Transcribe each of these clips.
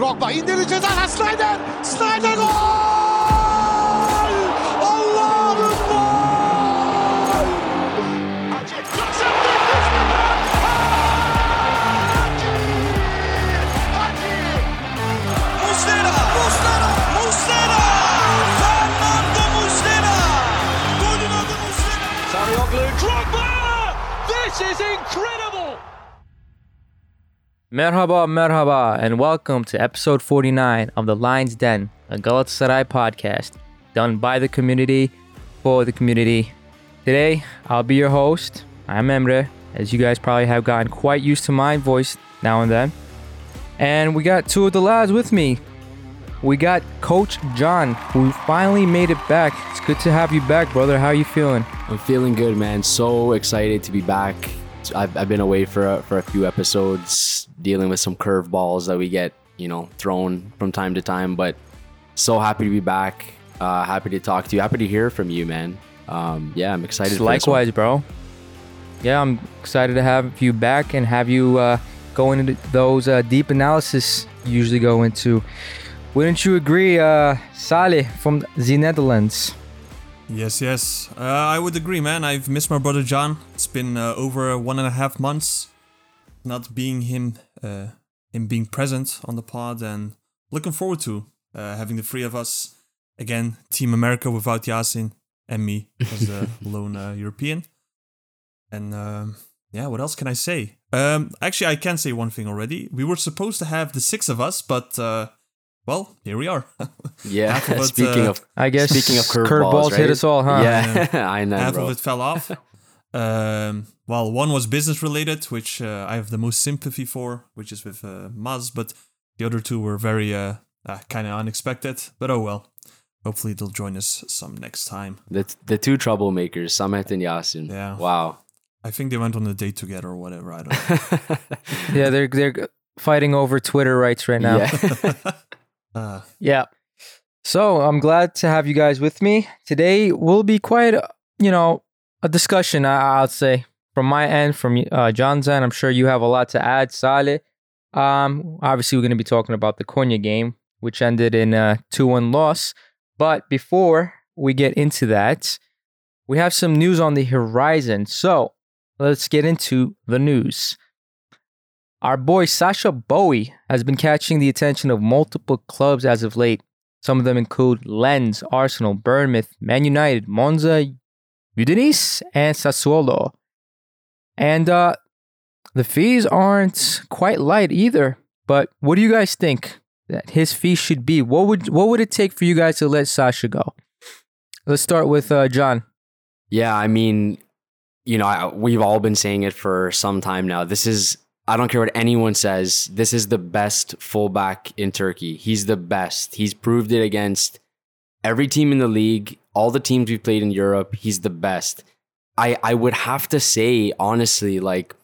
Drogba indirdi ceza Snyder. Snyder gol! Merhaba, merhaba, and welcome to episode 49 of The Lion's Den, a Galatasaray podcast done by the community for the community. Today, I'll be your host. I'm Emre, as you guys probably have gotten quite used to my voice now and then. And we got two of the lads with me. We got Coach Can, who finally made it back. It's good to have you back, brother. How are you feeling? I'm feeling good, man. So excited to be back. I've, I've been away for a, for a few episodes, dealing with some curveballs that we get, you know, thrown from time to time. But so happy to be back. Uh, happy to talk to you. Happy to hear from you, man. Um, yeah, I'm excited. for this one. Likewise, bro. Yeah, I'm excited to have you back and have you uh, go into those uh, deep analysis you usually go into. Wouldn't you agree, uh, Salih from the Netherlands? Yes, yes. Uh, I would agree, man. I've missed my brother Can. It's been uh, over one and a half months not being him, uh, him being present on the pod, and looking forward to uh, having the three of us again, Team America without Yasin and me as the lone uh, European. And um, yeah, what else can I say? Um, actually, I can say one thing already. We were supposed to have the six of us, but uh, well, here we are. Yeah. Half of it, speaking uh, of I guess speaking of curveballs, curveballs hit us all, huh? Yeah, I know, half bro. of it fell off. um, well, one was business related, which uh, I have the most sympathy for, which is with uh, Maz, but the other two were very uh, uh, kind of unexpected. But oh well. Hopefully they'll join us some next time. The the two troublemakers, Samet and Yasin. Yeah. Wow. I think they went on a date together or whatever. I don't know. Yeah, they're they're fighting over Twitter rights right now. Yeah. uh, Yeah. So I'm glad to have you guys with me. Today will be quite, uh, you know, a discussion, I- I'll say, from my end, from uh, Can's end. I'm sure you have a lot to add, Salih. Um, obviously, we're going to be talking about the Konya game, which ended in a 2 1 loss. But before we get into that, we have some news on the horizon. So let's get into the news. Our boy Sacha Boey has been catching the attention of multiple clubs as of late. Some of them include Lens, Arsenal, Bournemouth, Man United, Monza, Udinese, and Sassuolo. And uh, the fees aren't quite light either. But what do you guys think that his fee should be? What would what would it take for you guys to let Sacha go? Let's start with uh, Can. Yeah, I mean, you know, I, we've all been saying it for some time now. This is, I don't care what anyone says, this is the best fullback in Turkey. He's the best. He's proved it against every team in the league, all the teams we've played in Europe. He's the best. I, I would have to say, honestly, like,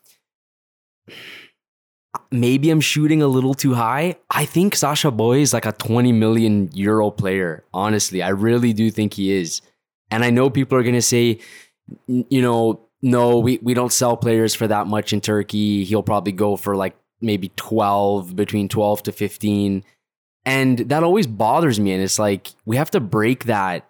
maybe I'm shooting a little too high. I think Sacha Boey is like a 20 million euro player. Honestly, I really do think he is. And I know people are to say, you know, no, we, we don't sell players for that much in Turkey. He'll probably go for like maybe 12, between 12 to 15. And that always bothers me. And it's like, we have to break that,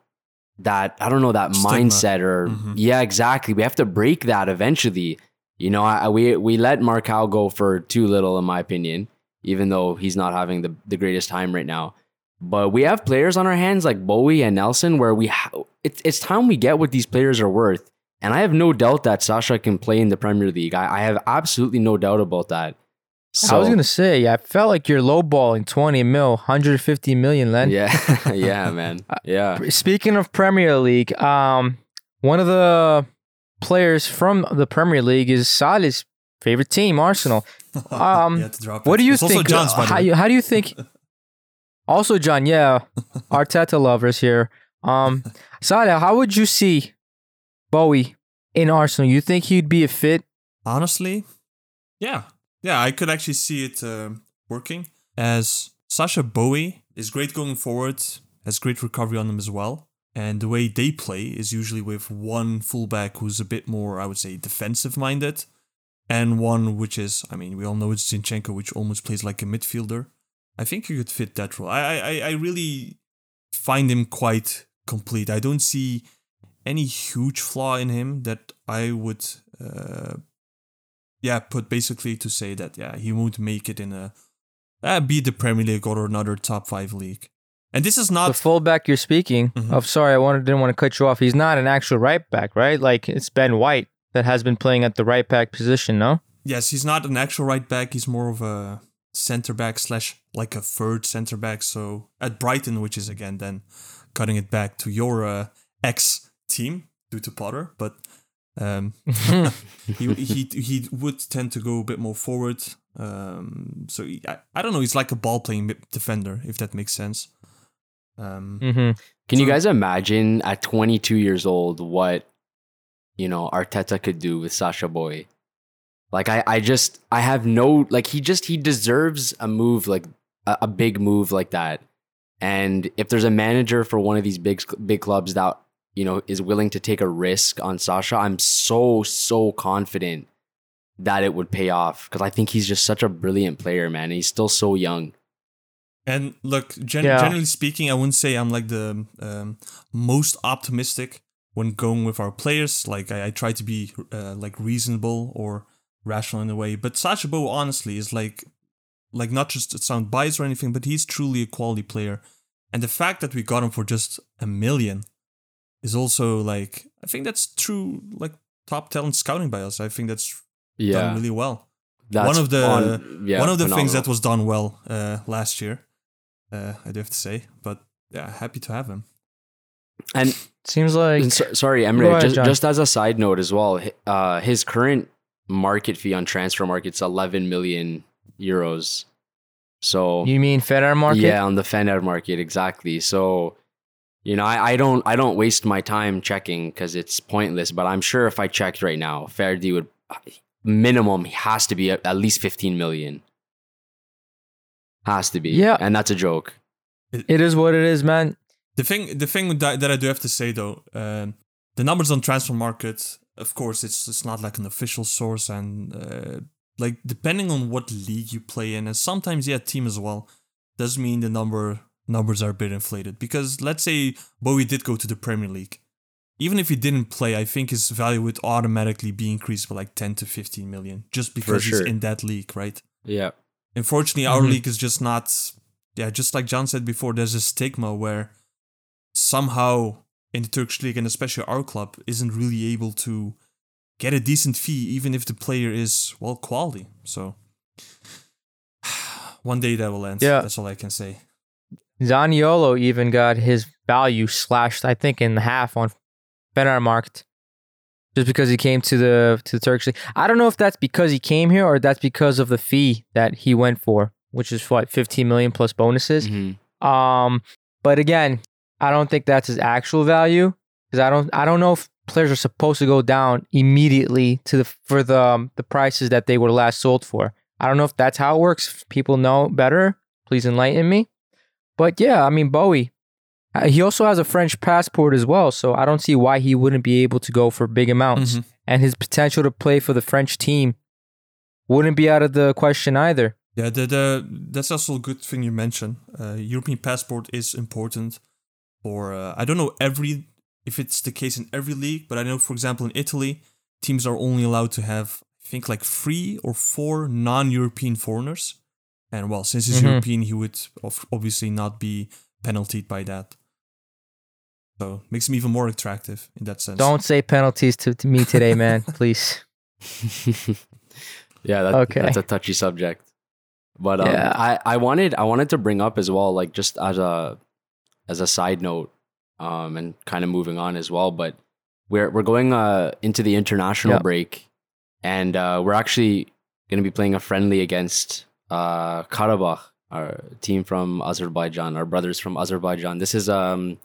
that, I don't know, that Stigma. mindset or, Mhm. yeah, exactly. We have to break that eventually. You know, I, we, we let Marcão go for too little, in my opinion, even though he's not having the, the greatest time right now. But we have players on our hands like Boey and Nelson where we ha- it's it's time we get what these players are worth. And I have no doubt that Sacha can play in the Premier League. I, I have absolutely no doubt about that. I was gonna say, I felt like you're lowballing 20 mil, 150 million, Len. yeah, yeah, man, yeah, Speaking of Premier League, um, one of the players from the Premier League is Salih's favorite team, Arsenal. Um, you had to drop What do you It's think? Also Can's, by how, you, how do you think? Also, Can, yeah, Arteta lovers here. Um, Salih, how would you see Boey in Arsenal? You think he'd be a fit? Honestly, yeah, yeah, I could actually see it um working. As Sacha Boey is great going forward, has great recovery on them as well, and the way they play is usually with one fullback who's a bit more, I would say, defensive minded, and one which is, I mean, we all know it's Zinchenko, which almost plays like a midfielder. I think he could fit that role. I I I really find him quite complete. I don't see any huge flaw in him that I would uh yeah put basically to say that yeah he won't make it in a uh, be the Premier League or another top five league. And this is not The fullback you're speaking Mhm. of, sorry, I wanted didn't want to cut you off. He's not an actual right back, right? Like it's Ben White that has been playing at the right back position, no? yes he's not an actual right back. He's more of a center back slash like a third center back. So at Brighton, which is again then cutting it back to your uh, ex team due to Potter, but um, he, he he would tend to go a bit more forward. Um, so he, I, I don't know. He's like a ball playing defender, if that makes sense. Um, hmm Can you guys imagine at 22 years old what you know Arteta could do with Sacha Boey? Like I, I just I have no like he just he deserves a move like a, a big move like that. And if there's a manager for one of these big big clubs that you know is willing to take a risk on Sacha, I'm so so confident that it would pay off because I think he's just such a brilliant player, man. And he's still so young. And look, gen- Yeah. generally speaking, I wouldn't say I'm like the um, most optimistic when going with our players. Like I, I try to be uh, like reasonable or rational in a way. But Sacha Bo, honestly, is like like not just to sound biased or anything, but he's truly a quality player. And the fact that we got him for just a million is also like I think that's true. Like top talent scouting by us. I think that's done really well. That's one of the on- yeah, one of the things that was done well uh, last year. Uh, I do have to say, but yeah, happy to have him. and Seems like And so- sorry, Go Emre. ahead, Just, just as a side note as well, uh, his current market fee on Transfermarkt's 11 million euros. So you mean Federer market? yeah, on the Fener market exactly. So you know, I, I don't I don't waste my time checking because it's pointless. But I'm sure if I checked right now, Ferdi would minimum has to be at, at least 15 million. Has to be. Yeah. and that's a joke. It is what it is, man. The thing, the thing that, that I do have to say though, um, the numbers on Transfermarkt, of course, it's it's not like an official source, and uh, like depending on what league you play in, and sometimes yeah, team as well, does mean the number numbers are a bit inflated. Because let's say Boey did go to the Premier League, even if he didn't play, I think his value would automatically be increased by like ten to fifteen million just because sure. he's in that league, right? Yeah. Unfortunately, our Mhm. league is just not. Yeah, just like Can said before, there's a stigma where somehow in the Turkish league and especially our club isn't really able to get a decent fee, even if the player is well quality. So one day that will end. Yeah. that's all I can say. Zaniolo even got his value slashed, I think, in half on Fener market. Just because he came to the to the Turkish league. I don't know if that's because he came here or that's because of the fee that he went for, which is what, 15 million plus bonuses. Mhm. Um, but again, I don't think that's his actual value because I don't I don't know if players are supposed to go down immediately to the for the um, the prices that they were last sold for. I don't know if that's how it works. If people know better, please enlighten me. But yeah, I mean Boey, uh, he also has a French passport as well, so I don't see why he wouldn't be able to go for big amounts. Mhm. And his potential to play for the French team wouldn't be out of the question either. Yeah, the, the that's also a good thing you mentioned. Uh, European passport is important for uh, I don't know every if it's the case in every league, but I know for example in Italy, teams are only allowed to have I think like three or four non-European foreigners, and well, since he's Mhm. European, he would obviously not be penalized by that. So makes him even more attractive in that sense. Don't say penalties to, to me today, man, please. yeah, that, Okay. that's a touchy subject. But um, Yeah. I, I wanted I wanted to bring up as well, like just as a as a side note, um, and kind of moving on as well. But we're we're going uh into the international Yeah. break, and uh, we're actually going to be playing a friendly against uh Qarabag, our team from Azerbaijan, our brothers from Azerbaijan. This is um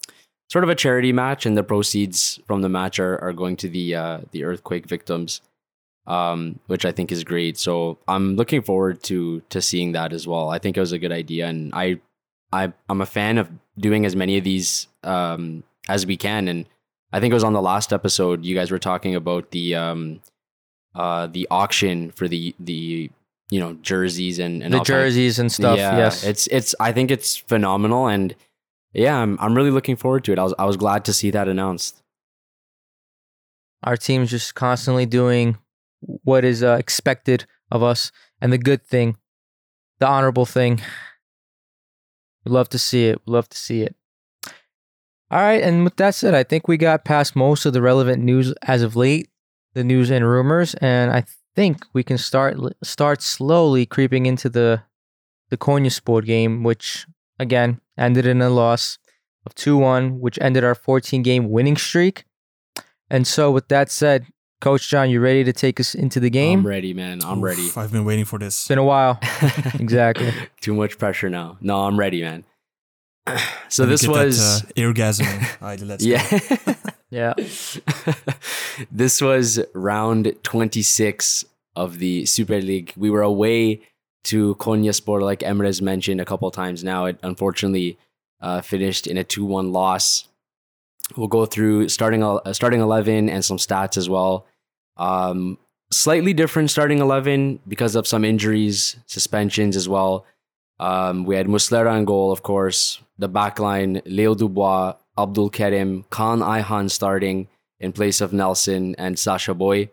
sort of a charity match, and the proceeds from the match are, are going to the uh, the earthquake victims um, which I think is great. So I'm looking forward to to seeing that as well. I think it was a good idea, and I, I I'm a fan of doing as many of these um, as we can. And I think it was on the last episode you guys were talking about the um, uh, the auction for the the you know jerseys and, and the jerseys and stuff. yeah, yes, it's it's. I think it's phenomenal, and yeah, I'm I'm really looking forward to it. I was I was glad to see that announced. our team's just constantly doing what is uh, expected of us and the good thing, the honorable thing. We love to see it. We love to see it. All right, and with that said, I think we got past most of the relevant news as of late, the news and rumors, and I think we can start start slowly creeping into the the Konyaspor game, which again ended in a loss of 2-1, which ended our 14 game winning streak. And so, with that said, Coach Can, you ready to take us into the game? I'm ready, man. I'm ready. I've been waiting for this. It's been a while. Exactly. Too much pressure now. No, I'm ready, man. So Let this get that, was uh, orgasm. All right, let's go. yeah. Yeah. this was round 26 of the Super League. We were away to Konyaspor, like Emre's mentioned a couple times now. It unfortunately uh, finished in a 2 1 loss. We'll go through starting uh, starting 11 and some stats as well. Um, slightly different starting 11 because of some injuries, suspensions as well. Um, we had Muslera in goal, of course. The backline, Leo Dubois, Abdul Karim, Kaan Ayhan starting in place of Nelson and Sacha Boey.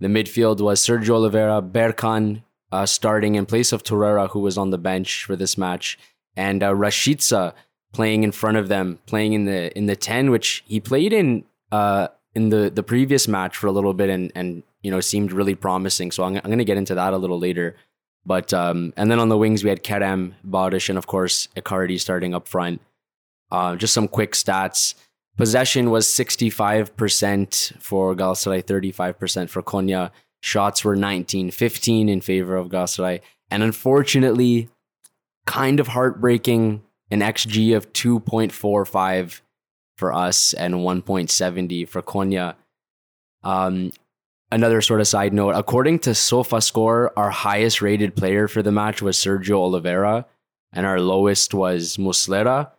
The midfield was Sergio Oliveira, Berkan uh, starting in place of Torreira, who was on the bench for this match, and uh, playing in front of them, playing in the in the ten, which he played in uh, in the the previous match for a little bit, and and you know seemed really promising. So I'm, I'm going to get into that a little later. But um, and then on the wings we had Kerem, Barish, and of course Icardi starting up front. Uh, just some quick stats. Possession was 65% for Galatasaray, 35% for Konya. Shots were 19 15 in favor of Galatasaray. And unfortunately, kind of heartbreaking, an XG of 2.45 for us and 1.70 for Konya. Um, another sort of side note according to SofaScore, our highest rated player for the match was Sergio Oliveira, and our lowest was Muslera.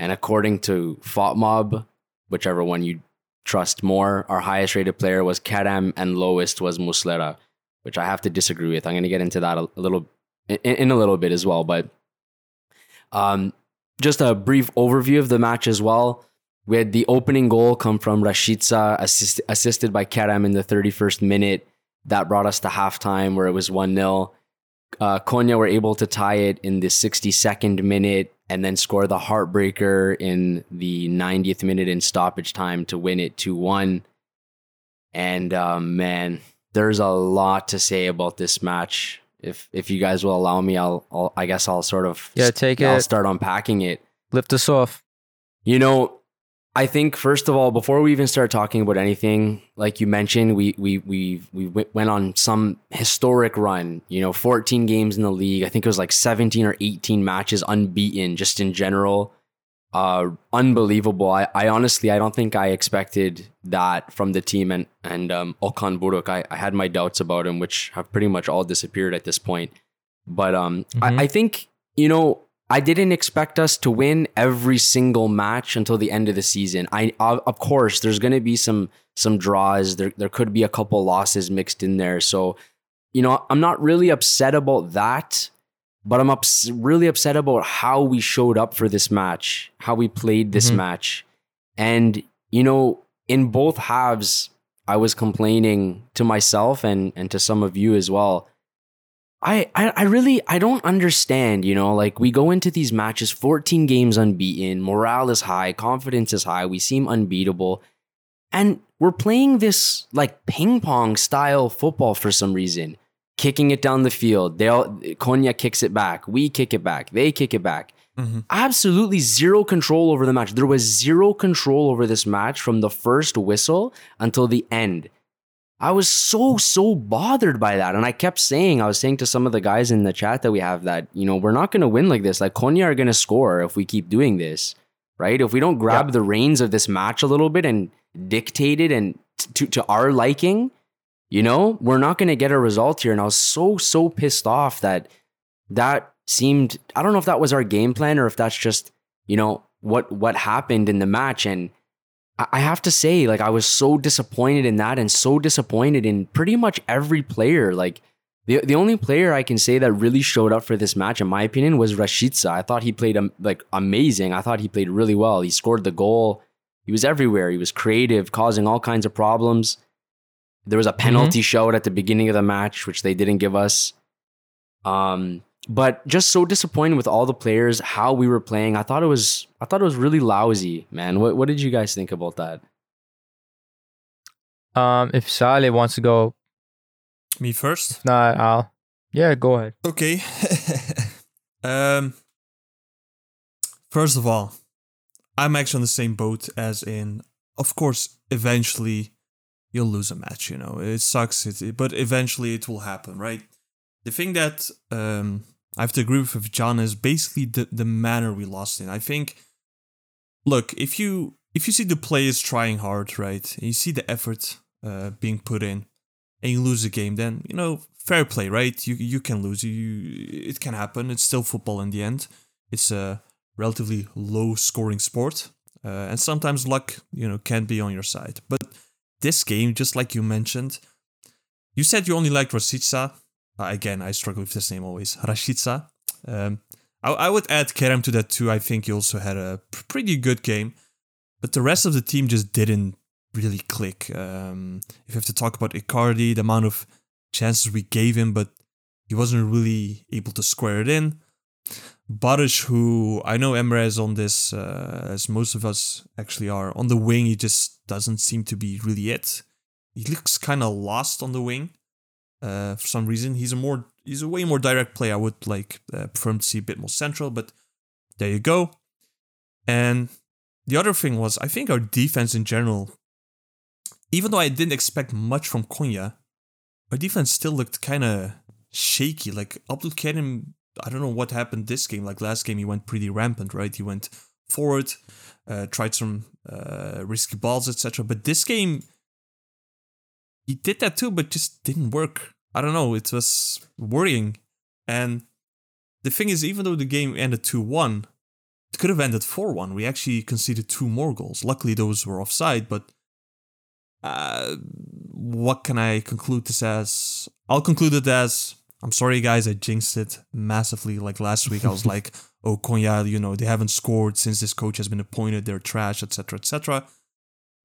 And according to FotMob, whichever one you trust more, our highest rated player was Kerem and lowest was Muslera, which I have to disagree with. I'm going to get into that a, little in, in a little bit as well. But um, just a brief overview of the match as well. We had the opening goal come from Rashica, assist, assisted by Kerem in the 31st minute. That brought us to halftime where it was 1 0. Uh, Konya were able to tie it in the 62nd minute and then score the heartbreaker in the 90th minute in stoppage time to win it 2 1. And um, man, there's a lot to say about this match. If if you guys will allow me, I'll, I'll I guess I'll sort of Yeah, take it. I'll start unpacking it. Lift us off. You know, I think first of all, before we even start talking about anything, like you mentioned, we we we we went on some historic run. You know, 14 games in the league. I think it was like 17 or 18 matches unbeaten, just in general. Uh, unbelievable. I, I honestly, I don't think I expected that from the team and and um, Okan Buruk. I, I had my doubts about him, which have pretty much all disappeared at this point. But um, Mhm. I, I think you know I didn't expect us to win every single match until the end of the season. I of course there's going to be some some draws. There there could be a couple losses mixed in there. So, you know, I'm not really upset about that, but I'm ups- really upset about how we showed up for this match, how we played this Mhm. match. And, you know, in both halves, I was complaining to myself and and to some of you as well. I, I I really I don't understand, you know, like we go into these matches 14 games unbeaten, morale is high, confidence is high, we seem unbeatable. And we're playing this like ping pong style football for some reason, kicking it down the field. They all Konya kicks it back, we kick it back, they kick it back. Mhm. Absolutely zero control over the match. There was zero control over this match from the first whistle until the end. I was so, so bothered by that. And I kept saying, I was saying to some of the guys in the chat that we have that, you know, we're not going to win like this. Like, Konya are going to score if we keep doing this, right? If we don't grab the reins of this match a little bit and dictate it and t- to, to our liking, you know, we're not going to get a result here. And I was so, so pissed off that that seemed, I don't know if that was our game plan or if that's just, you know, what, what happened in the match. And I have to say, like, I was so disappointed in that and so disappointed in pretty much every player. Like, The, the only player I can say that really showed up for this match, in my opinion, was Rashica. I thought he played like amazing. I thought he played really well. He scored the goal. He was everywhere. He was creative, causing all kinds of problems. There was a penalty showed at the beginning of the match, which they didn't give us. Um, but just so disappointed with all the players, how we were playing. I thought it was, I thought it was really lousy, man. What, what did you guys think about that? Um, if Salih wants to go, Me first. if not, I'll. Yeah, go ahead. Okay. um. First of all, I'm actually on the same boat as in. Of course, eventually, you'll lose a match. You know, it sucks. It, but eventually, it will happen, right? The thing that um I have to agree with, Can is basically the the manner we lost in. I think. Look, if you if you see the players trying hard, right, you see the effort uh, being put in, and you lose a game, then you know fair play, right? You you can lose. You it can happen. It's still football in the end. It's a relatively low scoring sport, uh, and sometimes luck you know can be on your side. But this game, just like you mentioned, you said you only liked Rashica. Uh, again, I struggle with this name always. Rashica. Um, I, I would add Kerem to that too. I think he also had a pretty good game, but the rest of the team just didn't really click. Um, if you have to talk about Icardi, the amount of chances we gave him, but he wasn't really able to square it in. Barish, who I know Emre is on this, uh, as most of us actually are, on the wing, he just doesn't seem to be really it. He looks kind of lost on the wing uh, for some reason. He's a more, he's a way more direct player. I would like uh, prefer to see a bit more central, but there you go. And the other thing was, I think our defense in general, even though I didn't expect much from Konya, our defense still looked kind of shaky. Like Abdul Karim, I don't know what happened this game. Like last game, he went pretty rampant, right? He went forward, uh, tried some uh, risky balls, etc. But this game, he did that too, but just didn't work. I don't know. It was worrying. And the thing is, even though the game ended 2 1, it could have ended 4 1. We actually conceded two more goals. Luckily, those were offside, but uh, what can I conclude this as? I'll conclude it as I'm sorry, guys, I jinxed it massively. Like last week, I was like, oh, Konya, you know, they haven't scored since this coach has been appointed, they're trash, etc., etc.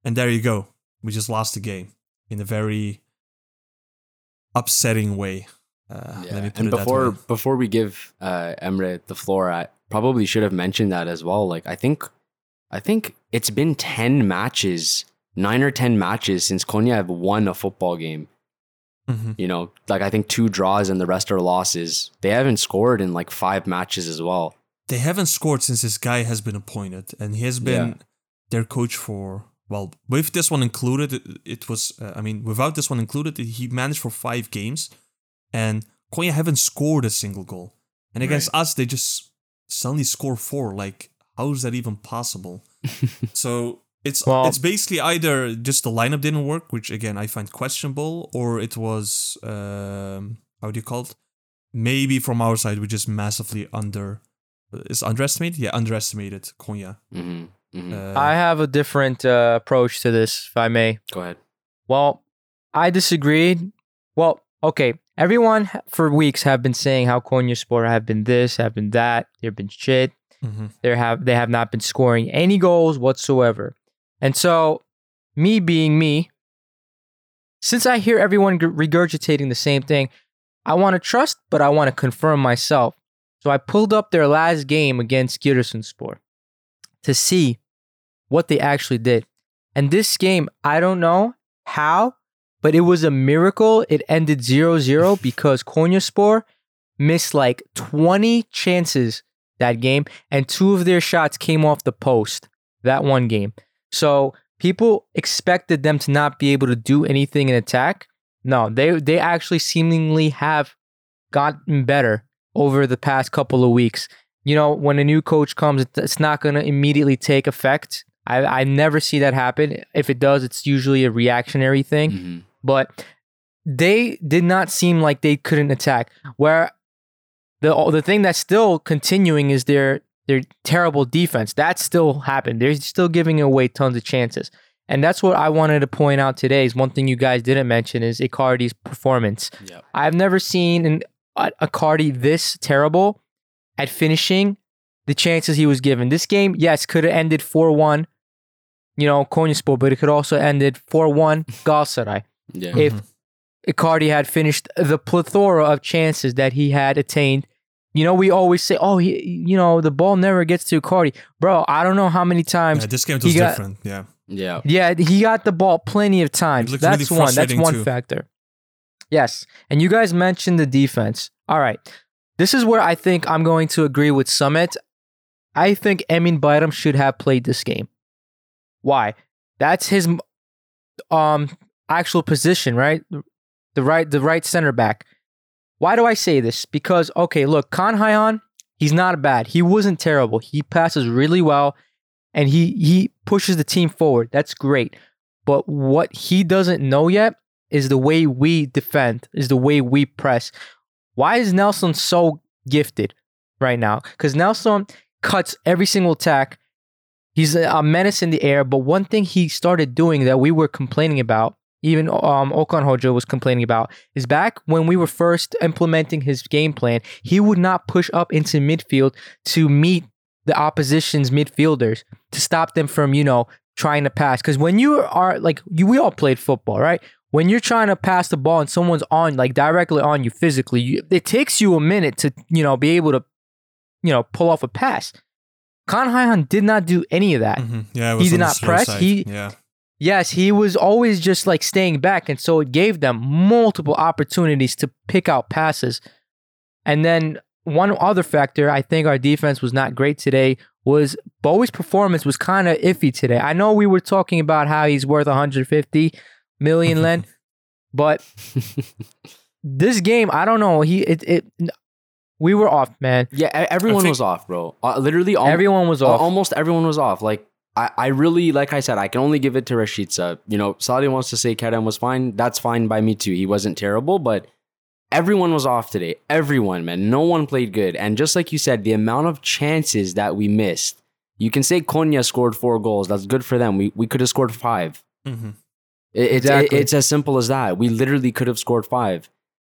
And there you go. We just lost the game in a very upsetting way. Uh, Let me put and before before we give uh, Emre the floor, I probably should have mentioned that as well. Like I think, I think it's been ten matches, nine or ten matches since Konya have won a football game. Mhm. You know, like I think two draws and the rest are losses. They haven't scored in like five matches as well. they haven't scored since this guy has been appointed, and he has been Yeah. their coach for well, with this one included, it, it was. Uh, I mean, without this one included, he managed for five games, and Konya haven't scored a single goal. And against us, they just suddenly score four. Like, how is that even possible? so it's Well- it's basically either just the lineup didn't work, which again I find questionable, or it was um, how do you call it? Maybe from our side we just massively under is underestimated. Yeah, underestimated Konya. hmm hmm Uh, I have a different uh, approach to this, if I may. Go ahead. Well, I disagreed. Well, okay. Everyone for weeks have been saying how Konyaspor have been this, have been that. They've been shit. mhm. They have they have not been scoring any goals whatsoever. And so, me being me, since I hear everyone regurgitating the same thing, I want to trust, but I want to confirm myself. So I pulled up their last game against Giresunspor to see what they actually did. And this game, I don't know how, but it was a miracle. It ended 0-0 because Konyaspor missed like 20 chances that game, and two of their shots came off the post that one game. So people expected them to not be able to do anything in attack. No, they they actually seemingly have gotten better over the past couple of weeks. You know, when a new coach comes, it's not going to immediately take effect. I, I never see that happen. If it does, it's usually a reactionary thing hmm but they did not seem like they couldn't attack. Where the the thing that's still continuing is their their terrible defense. That still happened. They're still giving away tons of chances. And that's what I wanted to point out today. Is one thing you guys didn't mention is Icardi's performance. Yep. I've never seen an, Icardi this terrible at finishing the chances he was given. This game, yes, could have ended 4 1, you know, Konyaspor, but it could also ended 4 1 Galatasaray. Yeah. If mm-hmm. Icardi had finished the plethora of chances that he had attained. You know, we always say, oh, he, you know, the ball never gets to Icardi. Bro, I don't know how many times. Yeah, this game was got- different. Yeah. yeah. Yeah, he got the ball plenty of times. That's really one. That's one too. factor. Yes. And you guys mentioned the defense. All right. This is where I think I'm going to agree with Samet. I think Emin Bayram should have played this game. Why? That's his um actual position, right? The right the right center back. Why do I say this? Because okay, look, Kaan Ayhan, he's not bad. He wasn't terrible. He passes really well and he he pushes the team forward. That's great. But what he doesn't know yet is the way we defend, is the way we press. Why is Nelson so gifted right now? Because Nelson cuts every single attack. He's a menace in the air. But one thing he started doing that we were complaining about, even um, Okan Hoca was complaining about, is back when we were first implementing his game plan, he would not push up into midfield to meet the opposition's midfielders to stop them from, you know, trying to pass. Because when you are like, you, we all played football, right? When you're trying to pass the ball and someone's on, like directly on you physically, you, it takes you a minute to, you know, be able to, you know, pull off a pass. Kaan Ayhan did not do any of that. Mhm. Yeah. It He was did not press. side. He- yeah. Yes, he was always just like staying back. And so it gave them multiple opportunities to pick out passes. And then one other factor, I think our defense was not great today, was Boey's performance was kind of iffy today. I know we were talking about how he's worth 150 million, Len, but this game, I don't know. He, it, it, we were off, man. Yeah, everyone think- was off, bro. Uh, literally, al- Everyone was off. almost everyone was off. Like, I, I really, like I said, I can only give it to Rashica. You know, Saudi wants to say Kerem was fine. That's fine by me too. He wasn't terrible, but everyone was off today. Everyone, man. No one played good. And just like you said, the amount of chances that we missed. You can say Konya scored four goals. That's good for them. We, we could have scored five. hmm It- It's Exactly. it- it's as simple as that. We literally could have scored five,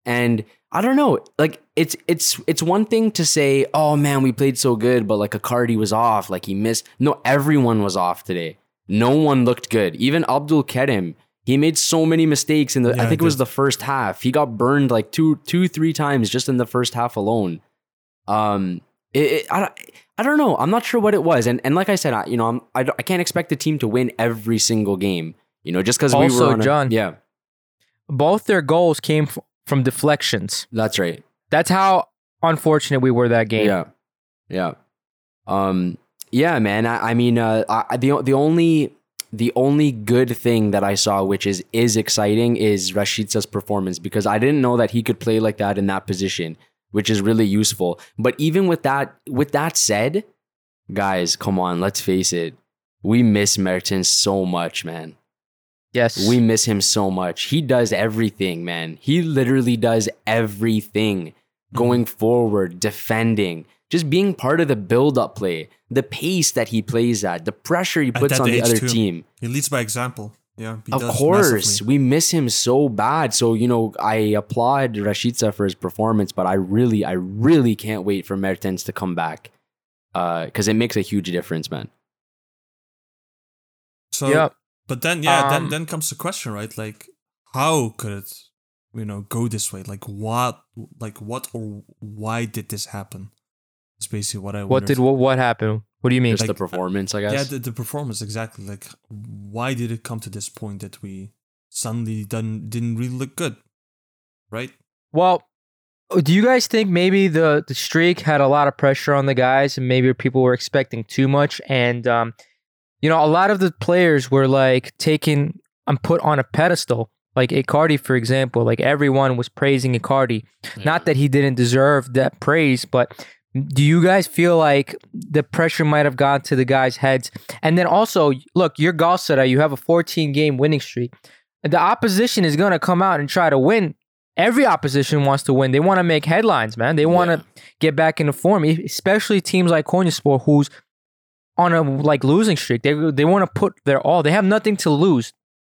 and I don't know. Like it's it's it's one thing to say, "Oh man, we played so good," but like Icardi was off, like he missed. No, everyone was off today. No one looked good. Even Abdul Kerim, he made so many mistakes in the. Yeah, I think it was the first half. He got burned like two two three times just in the first half alone. Um, it, it, I, don't- I don't know. I'm not sure what it was. And and like I said, I, you know, I'm, I, I can't expect the team to win every single game. You know, just because we were on a- Can- yeah, Both their goals came from deflections. that's right. That's how unfortunate we were that game. Yeah, yeah, um, yeah, man. I, I mean, uh, I, the the only the only good thing that I saw, which is is exciting, is Rashica's performance because I didn't know that he could play like that in that position, which is really useful. But even with that, with that said, guys, come on, let's face it, we miss Mertens so much, man. Yes. We miss him so much. He does everything, man. He literally does everything. Going mm-hmm. forward, defending, just being part of the build-up play, the pace that he plays at, the pressure he puts on the age, other too. team. He leads by example. Yeah. He of course, massively. we miss him so bad. So you know, I applaud Rashica for his performance, but I really, I really can't wait for Mertens to come back uh, because it makes a huge difference, man. So, Yep. But then, yeah, Um, then then comes the question, right? Like, how could it, you know, go this way? Like, what, like, what or why did this happen? It's basically what I. What wondered. did what, what happened? What do you mean? Just Like, the performance, I guess. Yeah, the, the performance exactly. Like, why did it come to this point that we suddenly done didn't really look good, right? Well, do you guys think maybe the the streak had a lot of pressure on the guys, and maybe people were expecting too much, and um, you know, a lot of the players were like taken and um, put on a pedestal. Like Icardi, for example, like everyone was praising Icardi. Not that he didn't deserve that praise, but do you guys feel like the pressure might have gone to the guys' heads? And then also, look, you're Galsara, you have a 14 game winning streak. The opposition is going to come out and try to win. Every opposition wants to win. They want to make headlines, man. They want to get back into form, especially teams like Konyaspor, who's on a like losing streak. They they want to put their all. They have nothing to lose.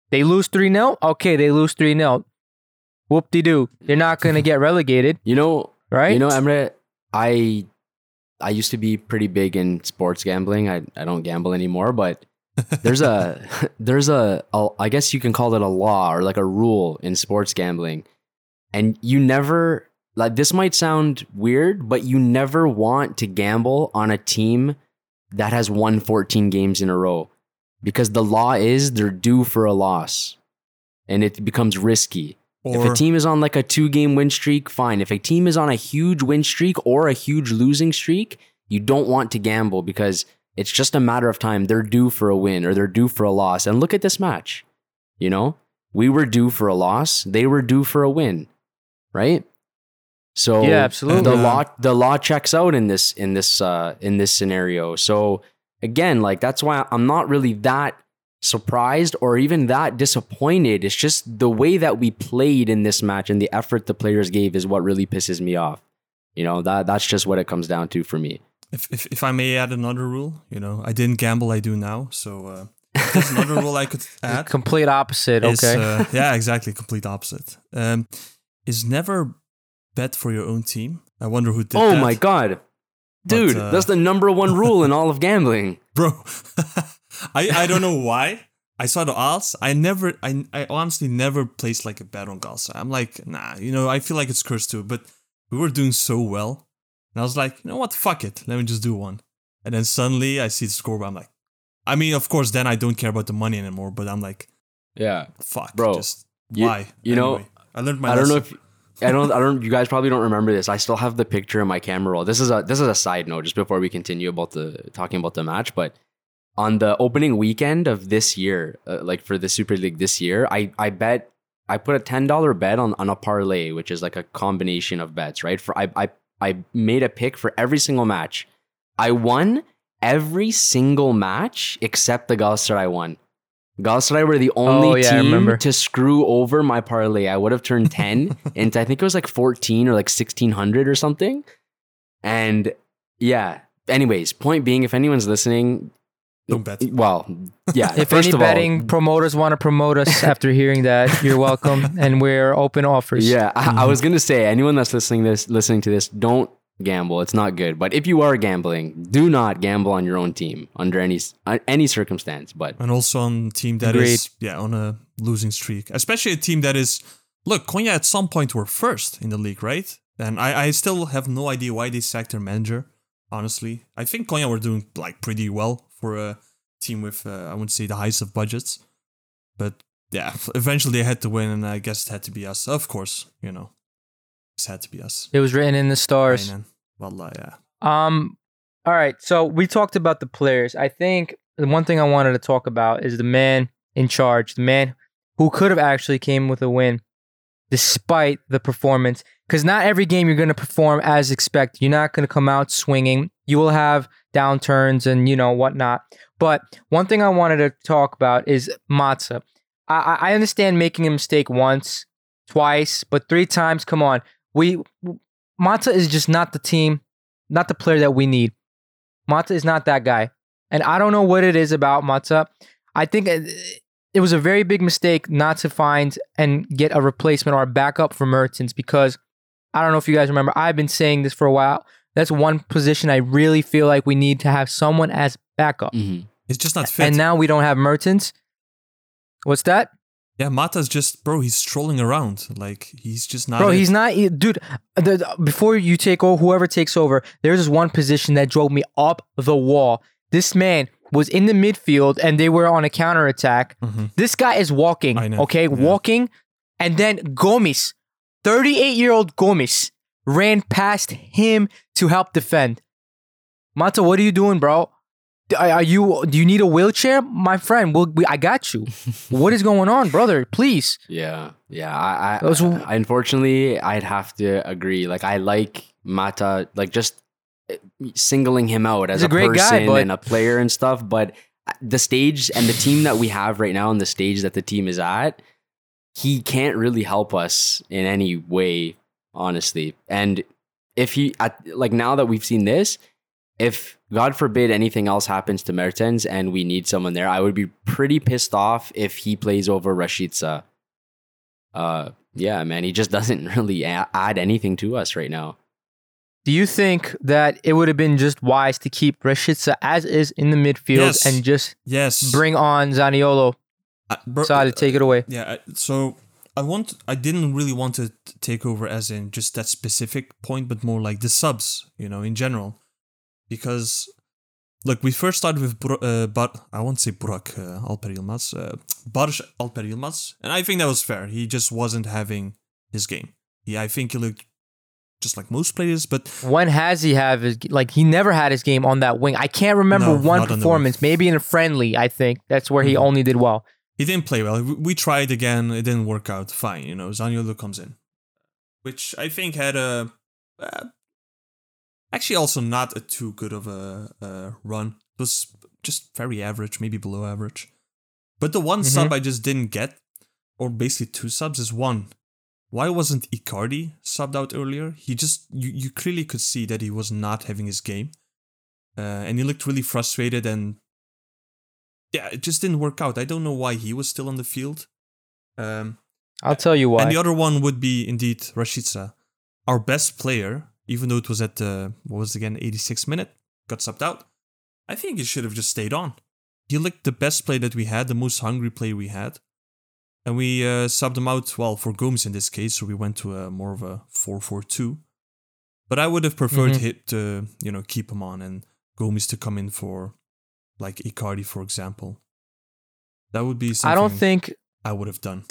They lose 3 0. Okay, they lose 3 0. Whoop de doo. They're not going to get relegated, You know, right? You know, Emre, I I used to be pretty big in sports gambling. I, I don't gamble anymore, but there's a there's a, a I guess you can call it a law or like a rule in sports gambling. And you never like this might sound weird, but you never want to gamble on a team that has won 14 games in a row because the law is they're due for a loss and it becomes risky. If a team is on like a two game win streak, fine. If a team is on a huge win streak or a huge losing streak, you don't want to gamble because it's just a matter of time. They're due for a win or they're due for a loss. And look at this match. You know, we were due for a loss, they were due for a win, right? So Yeah, absolutely. The law the law checks out in this in this uh in this scenario. So again, like that's why I'm not really that surprised or even that disappointed. It's just the way that we played in this match and the effort the players gave is what really pisses me off. You know, that that's just what it comes down to for me. If, if if I may add another rule, you know, I didn't gamble, I do now. So uh, there's another rule I could add. Complete opposite. is, Okay. uh, yeah, exactly, complete opposite. Um, is never bet for your own team. I wonder who did oh that. my god. Dude, uh, that's the number one rule in all of gambling. bro. I I don't know why. I saw the odds. I never, I, I honestly never placed like a bet on Galsa. I'm like, nah, you know, I feel like it's cursed too. But we were doing so well, and I was like, you know what, fuck it, let me just do one. And then suddenly I see the scoreboard. I'm like, I mean, of course, then I don't care about the money anymore. But I'm like, Yeah. fuck, Bro, just you- why? you know, I learned my. I don't know lesson. if I don't I don't you guys probably don't remember this. I still have the picture in my camera roll. This is a this is a side note just before we continue about the talking about the match, but on the opening weekend of this year, uh, like for the Super League this year, I I bet I put a $10 bet on on a parlay, which is like a combination of bets, right? For I I I made a pick for every single match. I won every single match except the Galatasaray one. Galatasaray were the only Oh, yeah, team remember. to screw over my parlay. I would have turned 10 into I think it was like 14 or like 1600 or something. And yeah, anyways, point being if anyone's listening, Don't bet. well, yeah, if first any of all, betting promoters want to promote us after hearing that, you're welcome, and we're open offers. Yeah, I, I was gonna say anyone that's listening this listening to this, don't gamble. It's not good. But if you are gambling, do not gamble on your own team under any uh, any circumstance. But and also on a team that is yeah on a losing streak, especially a team that is look Konya at some point were first in the league, right? And I, I still have no idea why they sacked their manager. Honestly, I think Konya were doing like pretty well for a team with uh, I wouldn't say the highest of budgets, but yeah, eventually they had to win, and I guess it had to be us. Of course, you know, it had to be us. It was written in the stars. Aynen. Wallah, yeah. Um, all right. So we talked about the players. I think the one thing I wanted to talk about is the man in charge, the man who could have actually came with a win, despite the performance. Because not every game you're going to perform as expected. You're not going to come out swinging. You will have downturns and you know whatnot. But one thing I wanted to talk about is Mata. I I understand making a mistake once, twice, but three times. Come on, we Mata is just not the team, not the player that we need. Mata is not that guy. And I don't know what it is about Mata. I think it, it was a very big mistake not to find and get a replacement or a backup for Mertens because I don't know if you guys remember, I've been saying this for a while. That's one position I really feel like we need to have someone as backup. mhm. It's just not fit. And now we don't have Mertens. What's that? Yeah, Mata's just bro. He's strolling around like he's just not. Bro, it. he's not, dude. The, the- before you take over, whoever takes over, there's this one position that drove me up the wall. This man was in the midfield and they were on a counterattack. Mhm. This guy is walking, I know, okay, yeah. walking, and then Gomis, 38 year old Gomis, ran past him to help defend. Mata, what are you doing, bro? Are you? Do you need a wheelchair, my friend? We'll, we, I got you. what is going on, brother? Please. Yeah, yeah. I, I, Those- I unfortunately I'd have to agree. Like I like Mata, like just eh, singling him out as a a, great guy, but- and a player and stuff. But the stage and the team that we have right now, and the stage that the team is at, he can't really help us in any way, honestly. And if he, at, like now that we've seen this, if God forbid anything else happens to Mertens and we need someone there. I would be pretty pissed off if he plays over Rashica. Uh, yeah, man, he just doesn't really a- add anything to us right now. Do you think that it would have been just wise to keep Rashica as is in the midfield Yes. and just Yes. bring on Zaniolo? Uh, bro- Sadi, take it away. Yeah, so I want I didn't really want to take over as in just that specific point, but more like the subs, you know, in general. Because look, we first started with Bro- uh, but I won't say Burak uh, Alper Yilmaz, uh, Barış Alper Yilmaz, and I think that was fair. He just wasn't having his game. Yeah, I think he looked just like most players, but When has he have his like he never had his game on that wing? I can't remember No, one not on performance. Maybe in a friendly, I think that's where he Mhm. only did well. he didn't play well. We- We tried again, it didn't work out. Fine, you know, Zaniolo comes in, which I think had a uh, actually also not a too good of a, uh run. It was just very average, maybe below average. But the one Mhm. sub I just didn't get, or basically two subs, is one. Why wasn't Icardi subbed out earlier? He just you you clearly could see that he was not having his game, uh, and he looked really frustrated and yeah, it just didn't work out. I don't know why he was still on the field. Um, I'll tell you why. and the other one would be indeed Rashica, our best player, even though it was at the, what was it again, 86 minute, got subbed out. I think he should have just stayed on. He looked the best play that we had, the most hungry play we had. And we uh, subbed him out, well, for Gomis in this case, so we went to a more of a 4 4 2. But I would have preferred Mhm. hit to, you know, keep him on and Gomis to come in for, like, Icardi, for example. That would be something I don't think I would have done.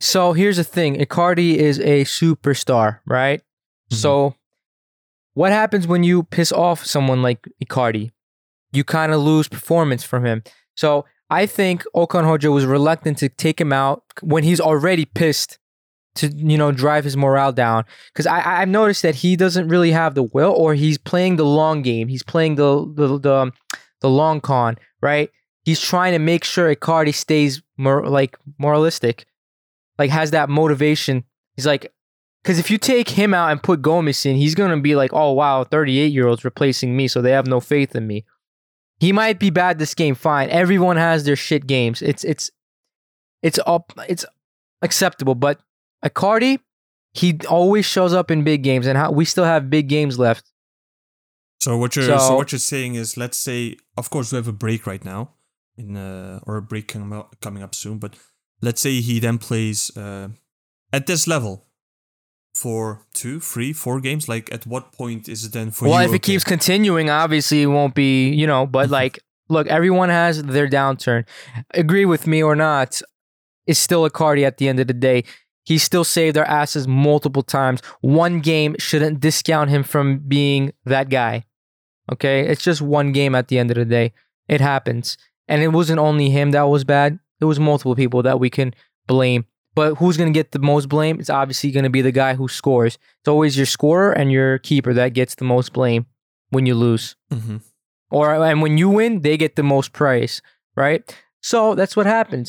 so. Here's the thing: Icardi is a superstar, right? Mhm. So, what happens when you piss off someone like Icardi? You kind of lose performance from him. So, I think Okan Hoca was reluctant to take him out when he's already pissed to you know drive his morale down because I I've noticed that he doesn't really have the will or he's playing the long game. He's playing the the the, the long con, right? He's trying to make sure Icardi stays more like moralistic, like has that motivation. He's like, because if you take him out and put Gomis in, he's gonna be like, oh wow, 38 year olds replacing me, so they have no faith in me. He might be bad this game, fine. Everyone has their shit games. It's it's it's up it's acceptable, but Icardi, he always shows up in big games, and how, we still have big games left. So what you're so, So- what you're saying is, let's say, of course, we have a break right now, in uh, or a break coming up, coming up soon. But let's say he then plays uh, at this level for two, three, four games. Like, at what point is it then for well, you? if it keeps continuing, obviously it won't be, you know, but like, look, everyone has their downturn. Agree with me or not, it's still Icardi at the end of the day. He still saved our asses multiple times. One game shouldn't discount him from being that guy. Okay? It's just one game at the end of the day. It happens. And it wasn't only him that was bad, it was multiple people that we can blame. But who's going to get the most blame? It's obviously going to be the guy who scores. It's always your scorer and your keeper that gets the most blame when you lose. Mhm. Or and when you win, they get the most praise, right? So that's what happens.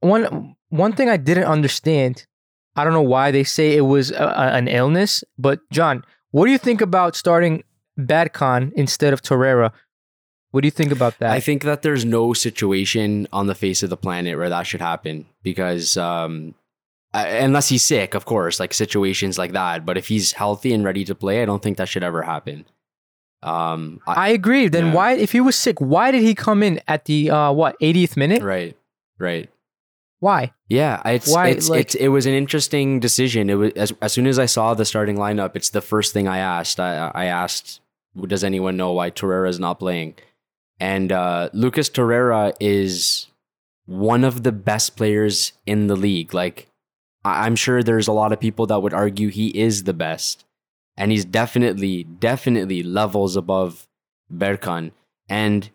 One one thing I didn't understand, I don't know why they say it was a, a- an illness, but Can, what do you think about starting Berkan instead of Torreira? What do you think about that? I think that there's no situation on the face of the planet where that should happen because, um, unless he's sick, of course, like situations like that. But if he's healthy and ready to play, I don't think that should ever happen. Um, I, I agree. Then Yeah. why, if he was sick, why did he come in at the uh, what 80th minute? right, right. Why? Yeah, it's Why, it's, like- it's it was an interesting decision. It was as, as soon as I saw the starting lineup, it's the first thing I asked. I, I asked, "Does anyone know why Torreira is not playing?" And uh, Lucas Torreira is one of the best players in the league. Like I- I'm sure there's a lot of people that would argue he is the best, and he's definitely definitely levels above Berkan. And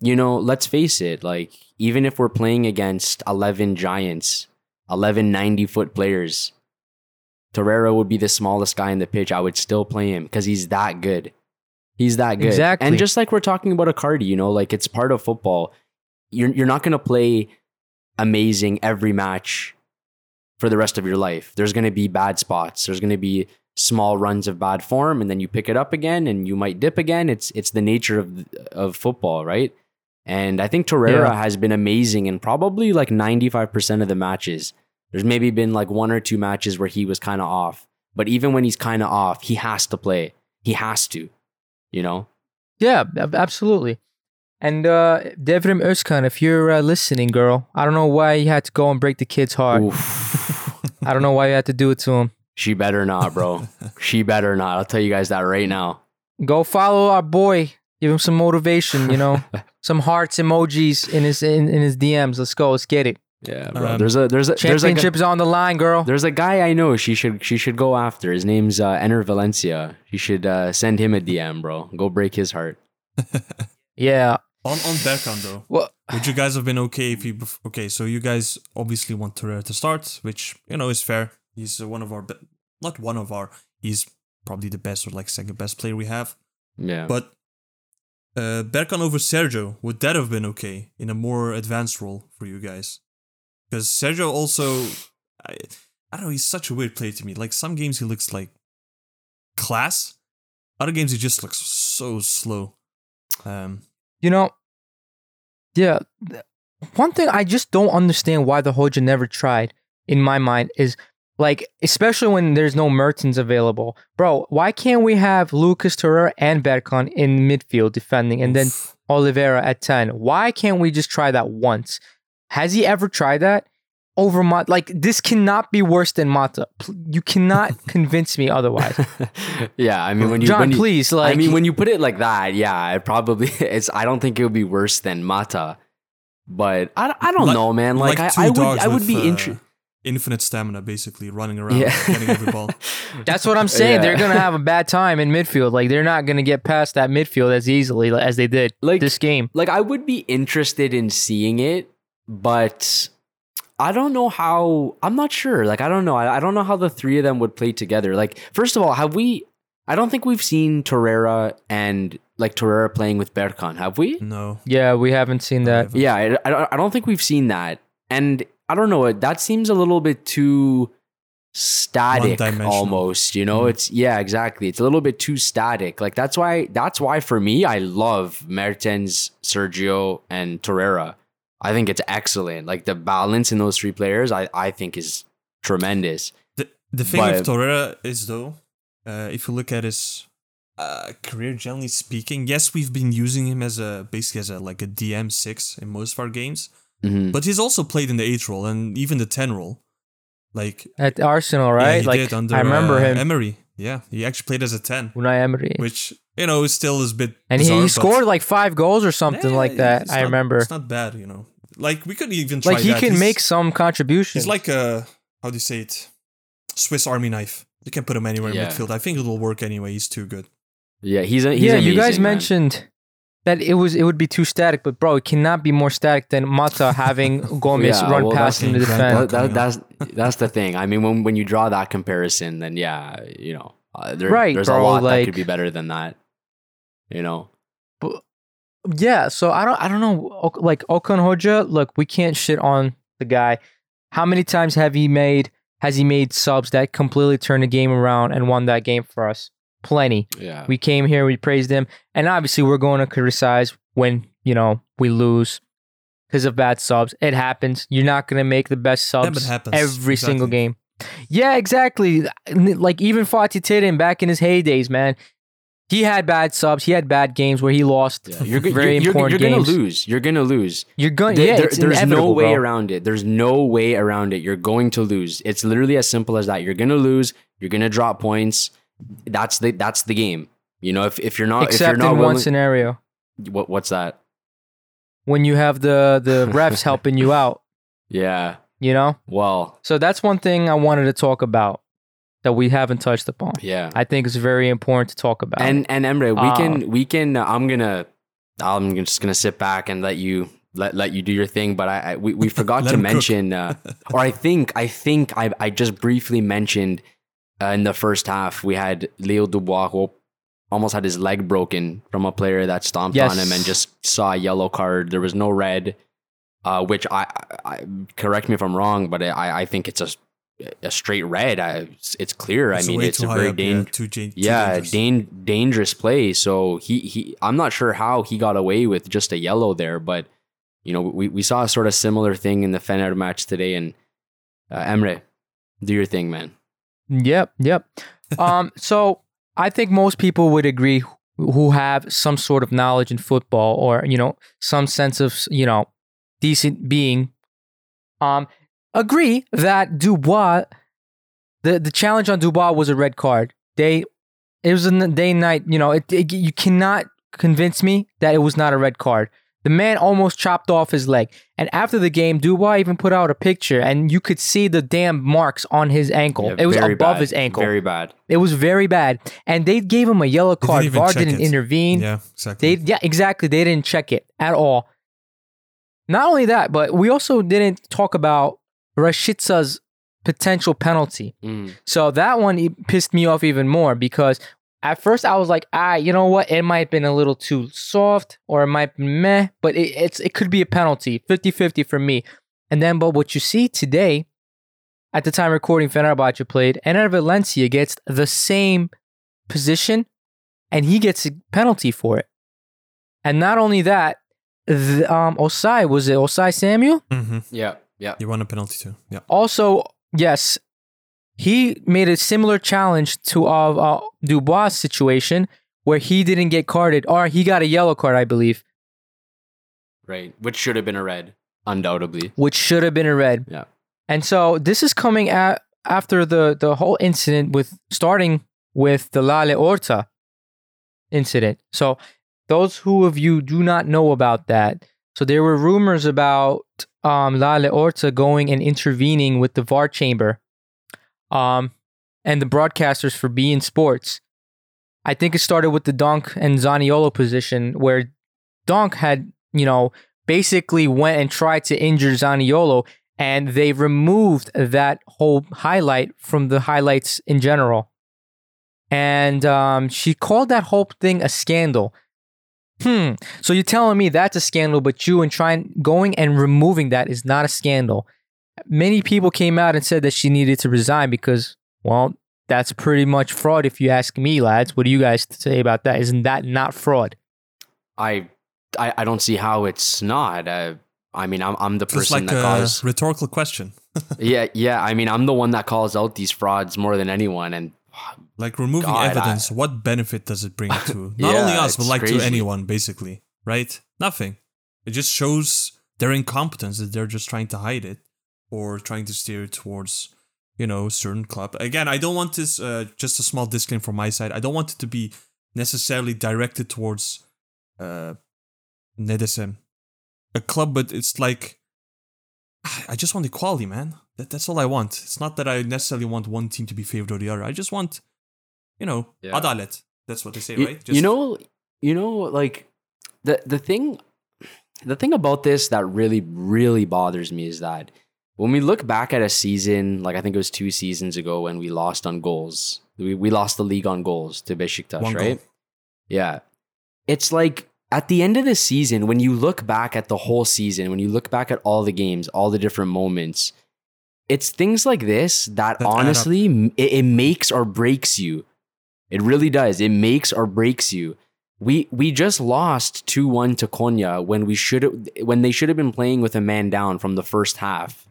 you know, let's face it, like, even if we're playing against 11 giants, 11 90 foot players, Torreira would be the smallest guy in the pitch. I would still play him because he's that good. He's that good. Exactly. And just like we're talking about Icardi, you know, like it's part of football. You're, you're not going to play amazing every match for the rest of your life. There's going to be bad spots. There's going to be small runs of bad form and then you pick it up again and you might dip again. It's it's the nature of of football, right? And I think Torreira Yeah. has been amazing in probably like 95% of the matches. There's maybe been like one or two matches where he was kind of off. But even when he's kind of off, he has to play. He has to, you know? Yeah, absolutely. And uh, Devrim Özkan, if you're uh, listening, girl, I don't know why you had to go and break the kid's heart. I don't know why you had to do it to him. she better not, bro. she better not. I'll tell you guys that right now. Go follow our boy. Give him some motivation. You know, some hearts emojis in his in, in his DMs. Let's go. Let's get it. Yeah, bro. Um, there's a there's a there's like a, Championship's on the line, girl. there's a guy I know she should she should go after. His name's uh, Enner Valencia. She should uh, send him a DM, bro. Go break his heart. Yeah. On on Berkan though, Well, would you guys have been okay if you? bef- Okay, so you guys obviously want Torreira to start, which you know is fair. He's uh, one of our, be- not one of our. He's probably the best or like second best player we have. Yeah. But uh, Berkan over Sergio, would that have been okay in a more advanced role for you guys? Because Sergio also, I, I don't know, he's such a weird player to me. Like some games he looks like class, other games he just looks so slow. Um, you know, yeah. One thing I just don't understand why the Hoca never tried, in my mind, is like, especially when there's no Mertens available. Bro, why can't we have Lucas Torreira and Berkan in midfield defending and then. Oliveira at 10? Why can't we just try that once? Has he ever tried that? Over Mata, like this cannot be worse than Mata. You cannot convince me otherwise. yeah, I mean when you Can, when you, please, like, I mean when you put it like that, yeah, it probably it's I don't think it would be worse than Mata. But I, I don't Like- know, man. Like, like two I, I would dogs I would with, be uh, interested. infinite stamina, basically running around, Yeah. getting every ball. That's what I'm saying. Yeah. They're gonna have a bad time in midfield. Like they're not gonna get past that midfield as easily as they did Like- this game. like I would be interested in seeing it, but I don't know how. I'm not sure. Like I don't know. I, I don't know how the three of them would play together. Like first of all, have we? I don't think we've seen Torreira and like Torreira playing with Berkan, have we? No, Yeah, we haven't seen that. haven't. Yeah, I, I don't- I don't think we've seen that, and I don't know. That seems a little bit too static, almost. You know, Mhm. it's yeah, exactly. It's a little bit too static. Like that's why. That's why for me, I love Mertens, Sergio, and Torreira. I think it's excellent. Like the balance in those three players, I I think is tremendous. The the thing But- with Torreira is though, uh, if you look at his uh, career generally speaking, yes, we've been using him as a basically as a like a DM six in most of our games, Mhm. but he's also played in the eight role and even the ten role. Like At Arsenal, yeah, right? he like did under I remember uh, him, Emery. Yeah, he actually played as a ten, Unai Emery, which you know is still is a bit and he, bizarre, he but- scored like five goals or something Yeah, like that. I not- remember. It's not bad, you know. Like we could even try that. Like he that. can He's- make some contribution. He's like a how do you say it? Swiss Army knife. You can put him anywhere in midfield. I think it will work anyway. He's too good. Yeah, he's a, he's yeah, you guys man. mentioned that it was it would be too static, but bro, it cannot be more static than Mata having Gomez Yeah, run well, past him to that's- defend. That- that- that's that's the thing. I mean, when when you draw that comparison, then yeah, you know, uh, there, Right, there's bro, a lot that could be better than that. You know, Yeah, so I don't I don't know like Okan Hoca, look, we can't shit on the guy. How many times have he made has he made subs that completely turned the game around and won that game for us? Plenty. yeah, We came here, we praised him, and obviously we're going to criticize when, you know, we lose because of bad subs. It happens. You're not going to make the best but it subs happens. every single game. Yeah, exactly. Like even Fatih Terim back in his heydays, man. He had bad subs. He had bad games where he lost yeah. You're, very you're, you're, important you're gonna lose. You're gonna lose. You're going. There- yeah, there- there's no way bro. around it. There's no way around it. You're going to lose. It's literally as simple as that. You're gonna lose. You're gonna drop points. That's the that's the game. You know, if, if you're not if Except you're not in willing, one scenario, what what's that? when you have the the refs helping you out. Yeah. You know, Well, so that's one thing I wanted to talk about that we haven't touched upon. yeah. I think it's very important to talk about. And and Emre, we Uh, can we can. uh, I'm gonna I'm just gonna sit back and let you let let you do your thing. But I, I we, we forgot to mention, uh, or I think I think I I just briefly mentioned uh, in the first half we had Leo Dubois who almost had his leg broken from a player that stomped on him and just saw a yellow card. There was no red. Uh, which I, I, I correct me if I'm wrong, but I, I think it's a a straight red. I, it's, it's clear. It's I mean, it's a high very up, yeah, dangerous. too, too yeah, dangerous. dan- dangerous play. So he he I'm not sure how he got away with just a yellow there, but you know we, we saw a sort of similar thing in the Fener match today. And uh, Emre, do your thing, man. Yep, yep. Um, so I think most people would agree who- who have some sort of knowledge in football or you know some sense of you know decent being. Um, agree that Dubois, the the challenge on Dubois was a red card. They, it was a day and night. You know, it, it you cannot convince me that it was not a red card. The man almost chopped off his leg. And after the game, Dubois even put out a picture and you could see the damn marks on his ankle. Yeah, it was above bad, his ankle. Very bad. it was very bad. And they gave him a yellow They didn't card. even VAR didn't it. intervene. Yeah, exactly. They yeah, exactly. They didn't check it at all. Not only that, but we also didn't talk about Rashica's potential penalty. Mm. So that one pissed me off even more because at first I was like, ah, you know what? It might have been a little too soft or it might be meh, but it, it's it could be a penalty, 50-50 for me. And then, but what you see today, at the time recording, Fenerbahce played, Enner Valencia gets the same position and he gets a penalty for it. And not only that, the, um, Osayi, was it Osayi-Samuel? hmm Yeah, yeah. You won a penalty too. Yeah. Also, yes, he made a similar challenge to uh, uh, Dubois' situation where he didn't get carded, or he got a yellow card, I believe, Right. Which should have been a red, undoubtedly. which should have been a red. Yeah. And so this is coming at, after the, the whole incident with starting with the Lale Orta incident. So those who of you do not know about that, so there were rumors about um, Lale Orta going and intervening with the VAR chamber um, and the broadcasters for Bein Sports. I think it started with the Donk and Zaniolo position where Donk had, you know, basically went and tried to injure Zaniolo and they removed that whole highlight from the highlights in general. And um, she called that whole thing a scandal. Hmm. So you're telling me that's a scandal, but you and trying going and removing that is not a scandal. Many people came out and said that she needed to resign because, well, that's pretty much fraud if you ask me, lads. What do you guys say about that? Isn't that not fraud? I, I, I don't see how it's not. Uh, I mean, I'm, I'm the So it's person like that a calls. rhetorical question. yeah, yeah. I mean, I'm the one that calls out these frauds more than anyone. And Like removing God, evidence, what benefit does it bring to not Yeah, only us, but like crazy. to anyone, basically, right? Nothing. It just shows their incompetence that they're just trying to hide it or trying to steer it towards, you know, certain club. Again, I don't want this. Uh, just a small disclaimer from my side. I don't want it to be necessarily directed towards uh, Nedesem, a club, but it's like I just want equality, man. That, that's all I want. It's not that I necessarily want one team to be favored or the other. I just want, you know, Yeah. adalet. That's what they say, you, right? you know, you know, like the the thing, the thing about this that really really bothers me is that when we look back at a season, like I think it was two seasons ago when we lost on goals, we we lost the league on goals to Besiktas, One goal. right? Yeah, it's like at the end of the season when you look back at the whole season, when you look back at all the games, all the different moments. It's things like this that, honestly it, it makes or breaks you. It really does. It makes or breaks you. We we just lost 2-1 to Konya when we should when they should have been playing with a man down from the first half.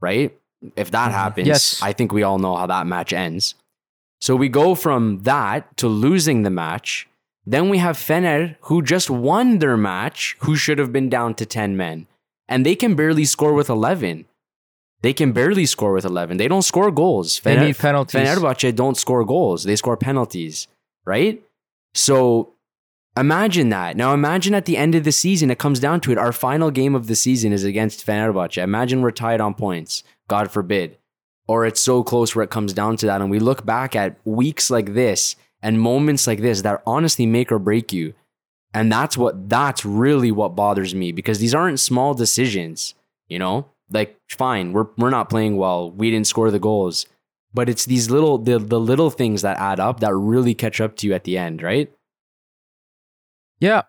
Right? If that Mhm. happens, Yes. I think we all know how that match ends. So we go from that to losing the match. Then we have Fener who just won their match, who should have been down to 10 men. And they can barely score with 11. They can barely score with 11. They don't score goals. They Fener- need penalties. Fenerbahce don't score goals. They score penalties, right? So imagine that. Now imagine at the end of the season, it comes down to it. Our final game of the season is against Fenerbahce. Imagine we're tied on points. God forbid. Or it's so close where it comes down to that. And we look back at weeks like this and moments like this that honestly make or break you. And that's what that's really what bothers me because these aren't small decisions, you know? Like fine, we're we're not playing well. We didn't score the goals. But it's these little the, the little things that add up that really catch up to you at the end, right? Yeah.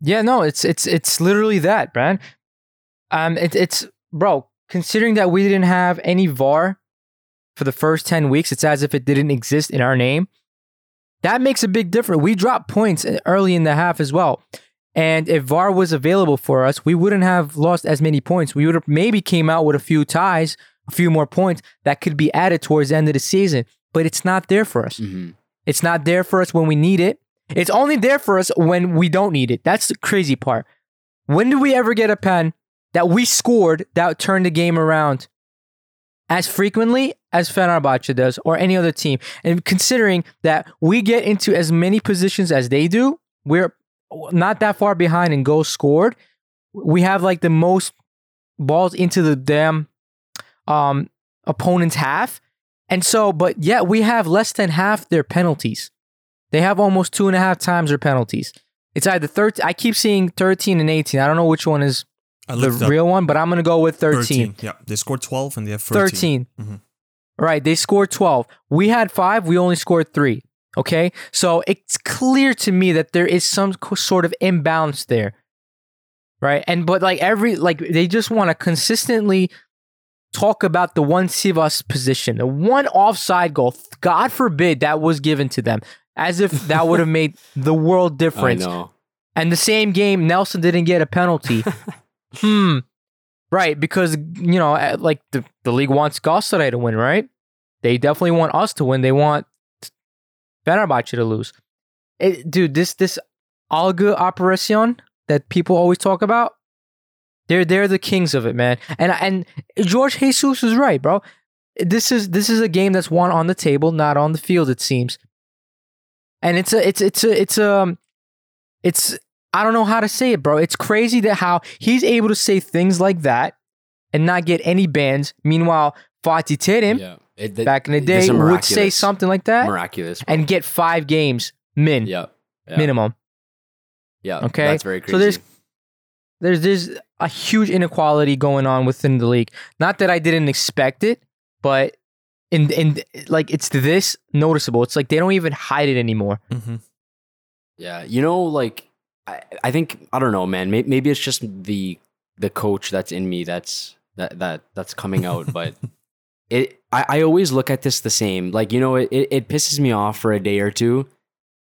Yeah, no, it's it's it's literally that, man. Um it, it's bro, considering that we didn't have any VAR for the first 10 weeks, it's as if it didn't exist in our name. That makes a big difference. We dropped points early in the half as well. And if VAR was available for us, we wouldn't have lost as many points. We would have maybe came out with a few ties, a few more points that could be added towards the end of the season. But it's not there for us. hmm It's not there for us when we need it. It's only there for us when we don't need it. That's the crazy part. When do we ever get a pen that we scored that turned the game around as frequently as Fenerbahce does or any other team? And considering that we get into as many positions as they do, we're not that far behind in goals scored. We have like the most balls into the damn um, opponent's half. And so, but yet we have less than half their penalties. They have almost two and a half times their penalties. It's either 13, I keep seeing 13 and 18. I don't know which one is the real one, but I'm going to go with 13. Yeah, they scored 12 and they have 13. 13. Mhm. Right. They scored 12. We had five. We only scored three. Okay. So it's clear to me that there is some sort of imbalance there. Right. And, but like every, like they just want to consistently talk about the one Sivas position, the one offside goal. God forbid that was given to them as if that would have made the world I difference. know. And the same game, Nelson didn't get a penalty. hmm. Right, because you know, uh, like the, the league wants Galatasaray to win, right? They definitely want us to win. They want Fenerbahce to lose. It, dude, this this Alga operation that people always talk about, they're they're the kings of it, man. And and Jorge Jesus is right, bro. This is this is a game that's won on the table, not on the field. It seems, and it's a it's it's a it's a it's I don't know how to say it, bro. It's crazy that how he's able to say things like that and not get any bans. Meanwhile, Fatih Terim Yeah. It, that- back in the day would say something like that miraculous. bro. and get five games min yeah. yeah. minimum. Yeah. Okay, That's very crazy. so there's- There's there's a huge inequality going on within the league. Not that I didn't expect it, but in in like it's this noticeable. It's like they don't even hide it anymore. Mhm. Yeah, you know, like I, I think I don't know, man. Maybe, maybe it's just the the coach that's in me that's that that that's coming out. But it, I, I always look at this the same. Like you know, it, it pisses me off for a day or two,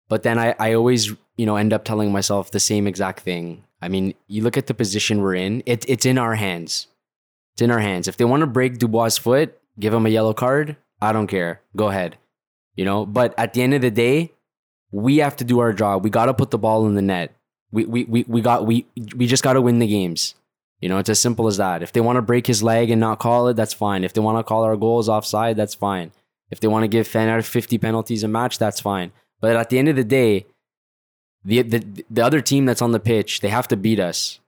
but then I I always you know end up telling myself the same exact thing. I mean, you look at the position we're in. It it's in our hands. It's in our hands. If they want to break Dubois' foot, give him a yellow card. I don't care. Go ahead. You know, but at the end of the day, we have to do our job. We got to put the ball in the net. We we we we got we we just got to win the games. You know, it's as simple as that. If they want to break his leg and not call it, that's fine. If they want to call our goals offside, that's fine. If they want to give Fener 50 penalties a match, that's fine. But at the end of the day, the the the other team that's on the pitch, they have to beat us.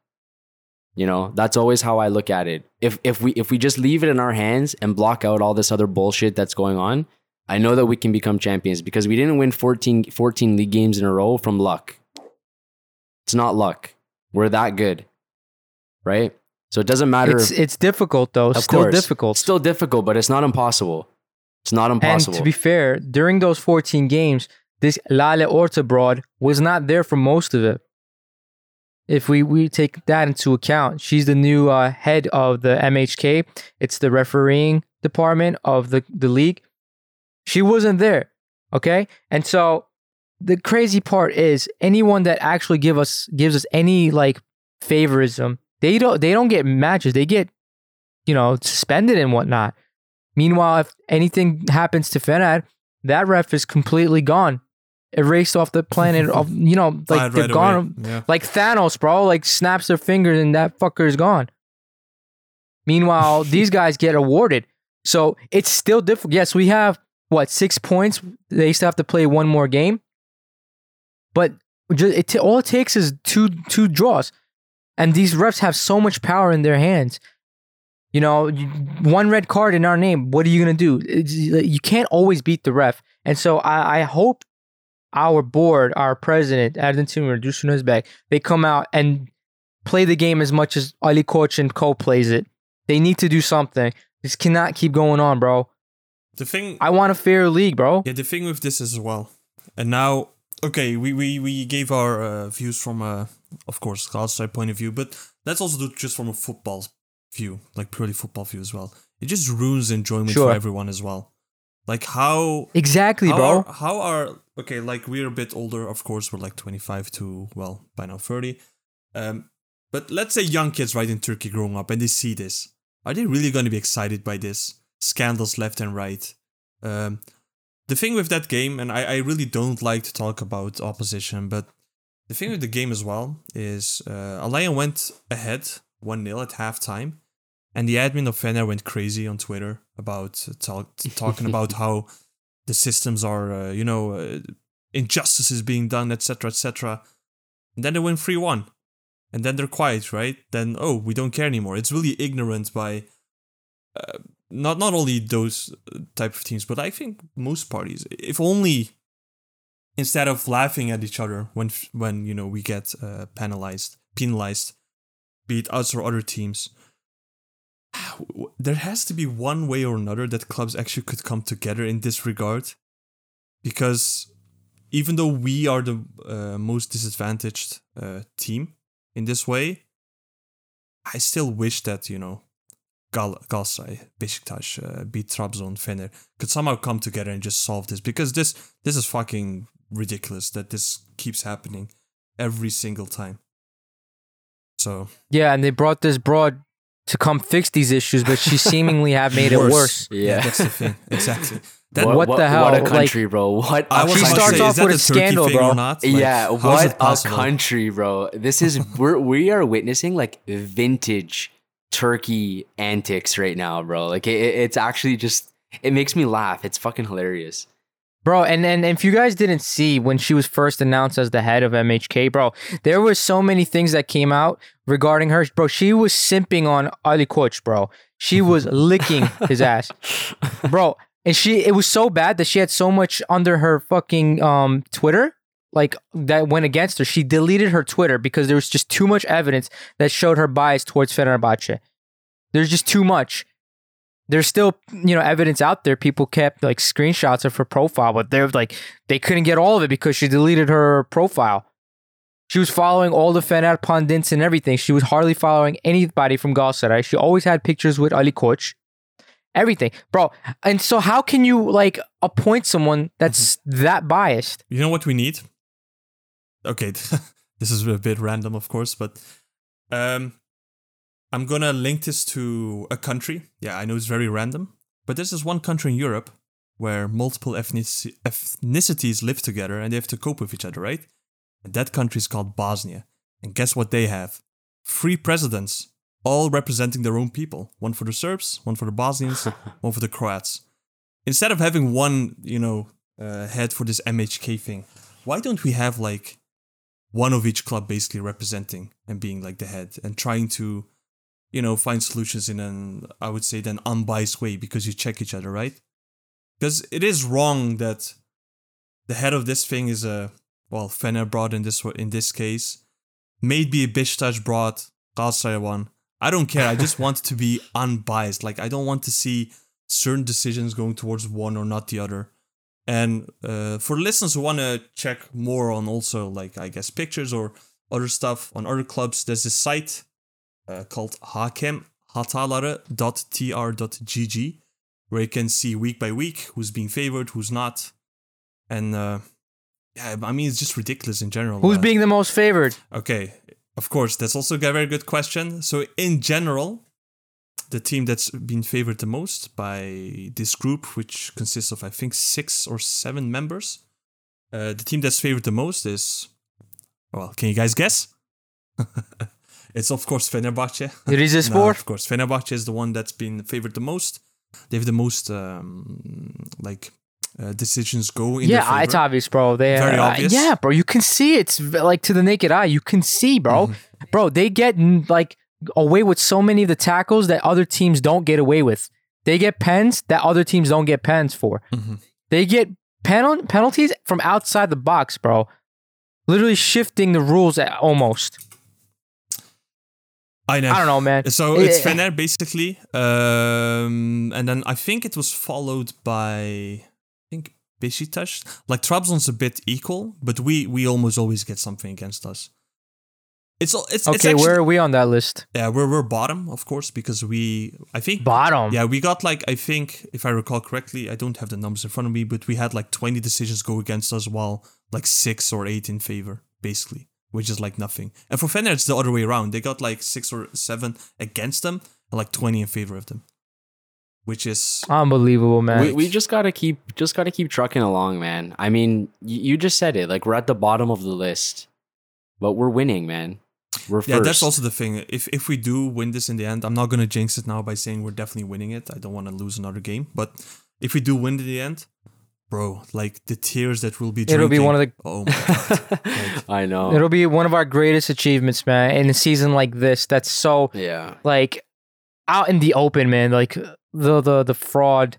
You know, that's always how I look at it. If if we if we just leave it in our hands and block out all this other bullshit that's going on, I know that we can become champions because we didn't win 14, 14 league games in a row from luck. It's not luck. We're that good. Right? So it doesn't matter. It's it's difficult though. of Still course, difficult. Still difficult, but it's not impossible. It's not impossible. And to be fair, during those 14 games, this Lale Orta broad was not there for most of it. If we, we take that into account, she's the new uh, head of the MHK. It's the refereeing department of the, the league. She wasn't there. Okay. And so the crazy part is anyone that actually give us gives us any like favorism, they don't they don't get matches. They get, you know, suspended and whatnot. Meanwhile, if anything happens to Fenad, that ref is completely gone, erased off the planet. of you know, like they're right gone. Yeah. like Thanos, bro. Like snaps their fingers and that fucker is gone. Meanwhile, these guys get awarded, so it's still difficult. Yes, we have what six points. They still have to play one more game, but ju- it all it takes is two two draws, and these refs have so much power in their hands. You know, one red card in our name. What are you gonna do? It's- you can't always beat the ref, and so I, I hope our board, our president, Erden Timur, Dursun Özbek, they come out and play the game as much as Ali Koç and Co plays it. They need to do something. This cannot keep going on, bro. The thing I want a fair league, bro. Yeah, the thing with this is as well, and now, okay, we we, we gave our uh, views from a, of course, Galatasaray point of view, but let's also do it just from a football view, like purely football view as well. It just ruins enjoyment Sure. for everyone as well. Like how Exactly, how bro. Are, how are okay? Like we're a bit older, of course. We're like twenty five to well by now thirty. Um, but let's say young kids right in Turkey growing up and they see this. Are they really going to be excited by this scandals left and right? Um, the thing with that game, and I, I really don't like to talk about opposition, but the thing with the game as well is uh, Alliance went ahead 1 0 at halftime, and the admin of Fener went crazy on Twitter about uh, talk, talking about how the systems are, uh, you know, uh, injustices being done, etc., etc. And then they win 3 1. And then they're quiet, right? Then, oh, we don't care anymore. It's really ignorant by uh, not not only those uh, type of teams, but I think most parties. If only instead of laughing at each other when when you know we get uh, penalized, penalized, be it us or other teams, there has to be one way or another that clubs actually could come together in this regard, because even though we are the uh, most disadvantaged uh, team in this way, I still wish that you know Gal- Galatasaray, Beşiktaş, uh, beat Trabzon, Fener could somehow come together and just solve this because this this is fucking ridiculous that this keeps happening every single time. So Yeah, and they brought this broad to come fix these issues, but she seemingly have made it worse. Yeah. that's the thing. Exactly. That, What the hell? What a Like- country, bro. What a I was She to starts say, off with a Turkey scandal, bro. Or not? Like, yeah, what a country, bro. This is we're we are witnessing like vintage Turkey antics right now, bro. Like it, it- it's actually just it makes me laugh. It's fucking hilarious. Bro, and, and if you guys didn't see when she was first announced as the head of MHK, bro, there were so many things that came out regarding her. Bro, she was simping on Ali Koç, bro. She was licking his ass. Bro, and she it was so bad that she had so much under her fucking um Twitter like that went against her. She deleted her Twitter because there was just too much evidence that showed her bias towards Fenerbahce. There's just too much. There's still you know evidence out there. People kept like screenshots of her profile but they're like they couldn't get all of it because she deleted her profile. She was following all the Fener pundits and everything. She was hardly following anybody from Galatasaray. She always had pictures with Ali Koç everything. Bro and so how can you like appoint someone that's mm-hmm. that biased? You know what we need? Okay, this is a bit random, of course, but um, I'm gonna link this to a country. Yeah, I know it's very random, but this is one country in Europe where multiple ethnici- ethnicities live together and they have to cope with each other, right? And that country is called Bosnia. And guess what they have? Three presidents, all representing their own people. One for the Serbs, one for the Bosnians, one for the Croats. Instead of having one, you know, uh, head for this MHK thing, why don't we have like one of each club basically representing and being like the head and trying to, you know, find solutions in an, I would say, then unbiased way because you check each other, right? Because it is wrong that the head of this thing is a, well, Fener brought in this in this case, maybe a Beşiktaş brought Galatasaray one. I don't care. I just want to be unbiased. Like I don't want to see certain decisions going towards one or not the other. And uh, for listeners who want to check more on also like I guess pictures or other stuff on other clubs, there's a site uh, called Hakem hataları.tr.gg where you can see week by week who's being favored, who's not, and uh, yeah, I mean it's just ridiculous in general. who's uh, being the most favored Okay, of course, that's also a very good question. So, in general, the team that's been favored the most by this group, which consists of, I think, six or seven members, uh, the team that's favored the most is, well, can you guys guess? it's, of course, Fenerbahce. No, Rizespor of course, Fenerbahce is the one that's been favored the most. They have the most, um, like, uh, decisions go in their yeah, it's obvious, bro. They Very uh, obvious. Yeah, bro. You can see it. it's like to the naked eye. You can see, bro. Mm-hmm. Bro, they get like away with so many of the tackles that other teams don't get away with. They get pens that other teams don't get pens for. Mhm. They get penal- penalties from outside the box, bro. Literally shifting the rules at, almost. I know. I don't know, man. So it's Eh, Fener basically, um, and then I think it was followed by I think Beşiktaş. Like Trabzon's a bit equal, but we we almost always get something against us. It's it's it's Okay, actually, where are we on that list? yeah we're we're bottom of course because we I think Bottom. yeah we got like I think if I recall correctly I don't have the numbers in front of me but we had like 20 decisions go against us while like six or eight in favor basically which is like nothing and for Fener it's the other way around they got like six or seven against them and like 20 in favor of them which is Unbelievable, man. We, we just gotta keep just gotta keep trucking along, man. I mean, you, you just said it. Like we're at the bottom of the list, but we're winning, man. We're yeah first. that's also the thing if if we do win this in the end I'm not gonna jinx it now by saying we're definitely winning it I don't want to lose another game but if we do win in the end bro like the tears that we'll be It'll be one of the- oh my god I know. It'll be one of our greatest achievements, man, in a season like this. That's so yeah. like out in the open, man. Like the the the fraud.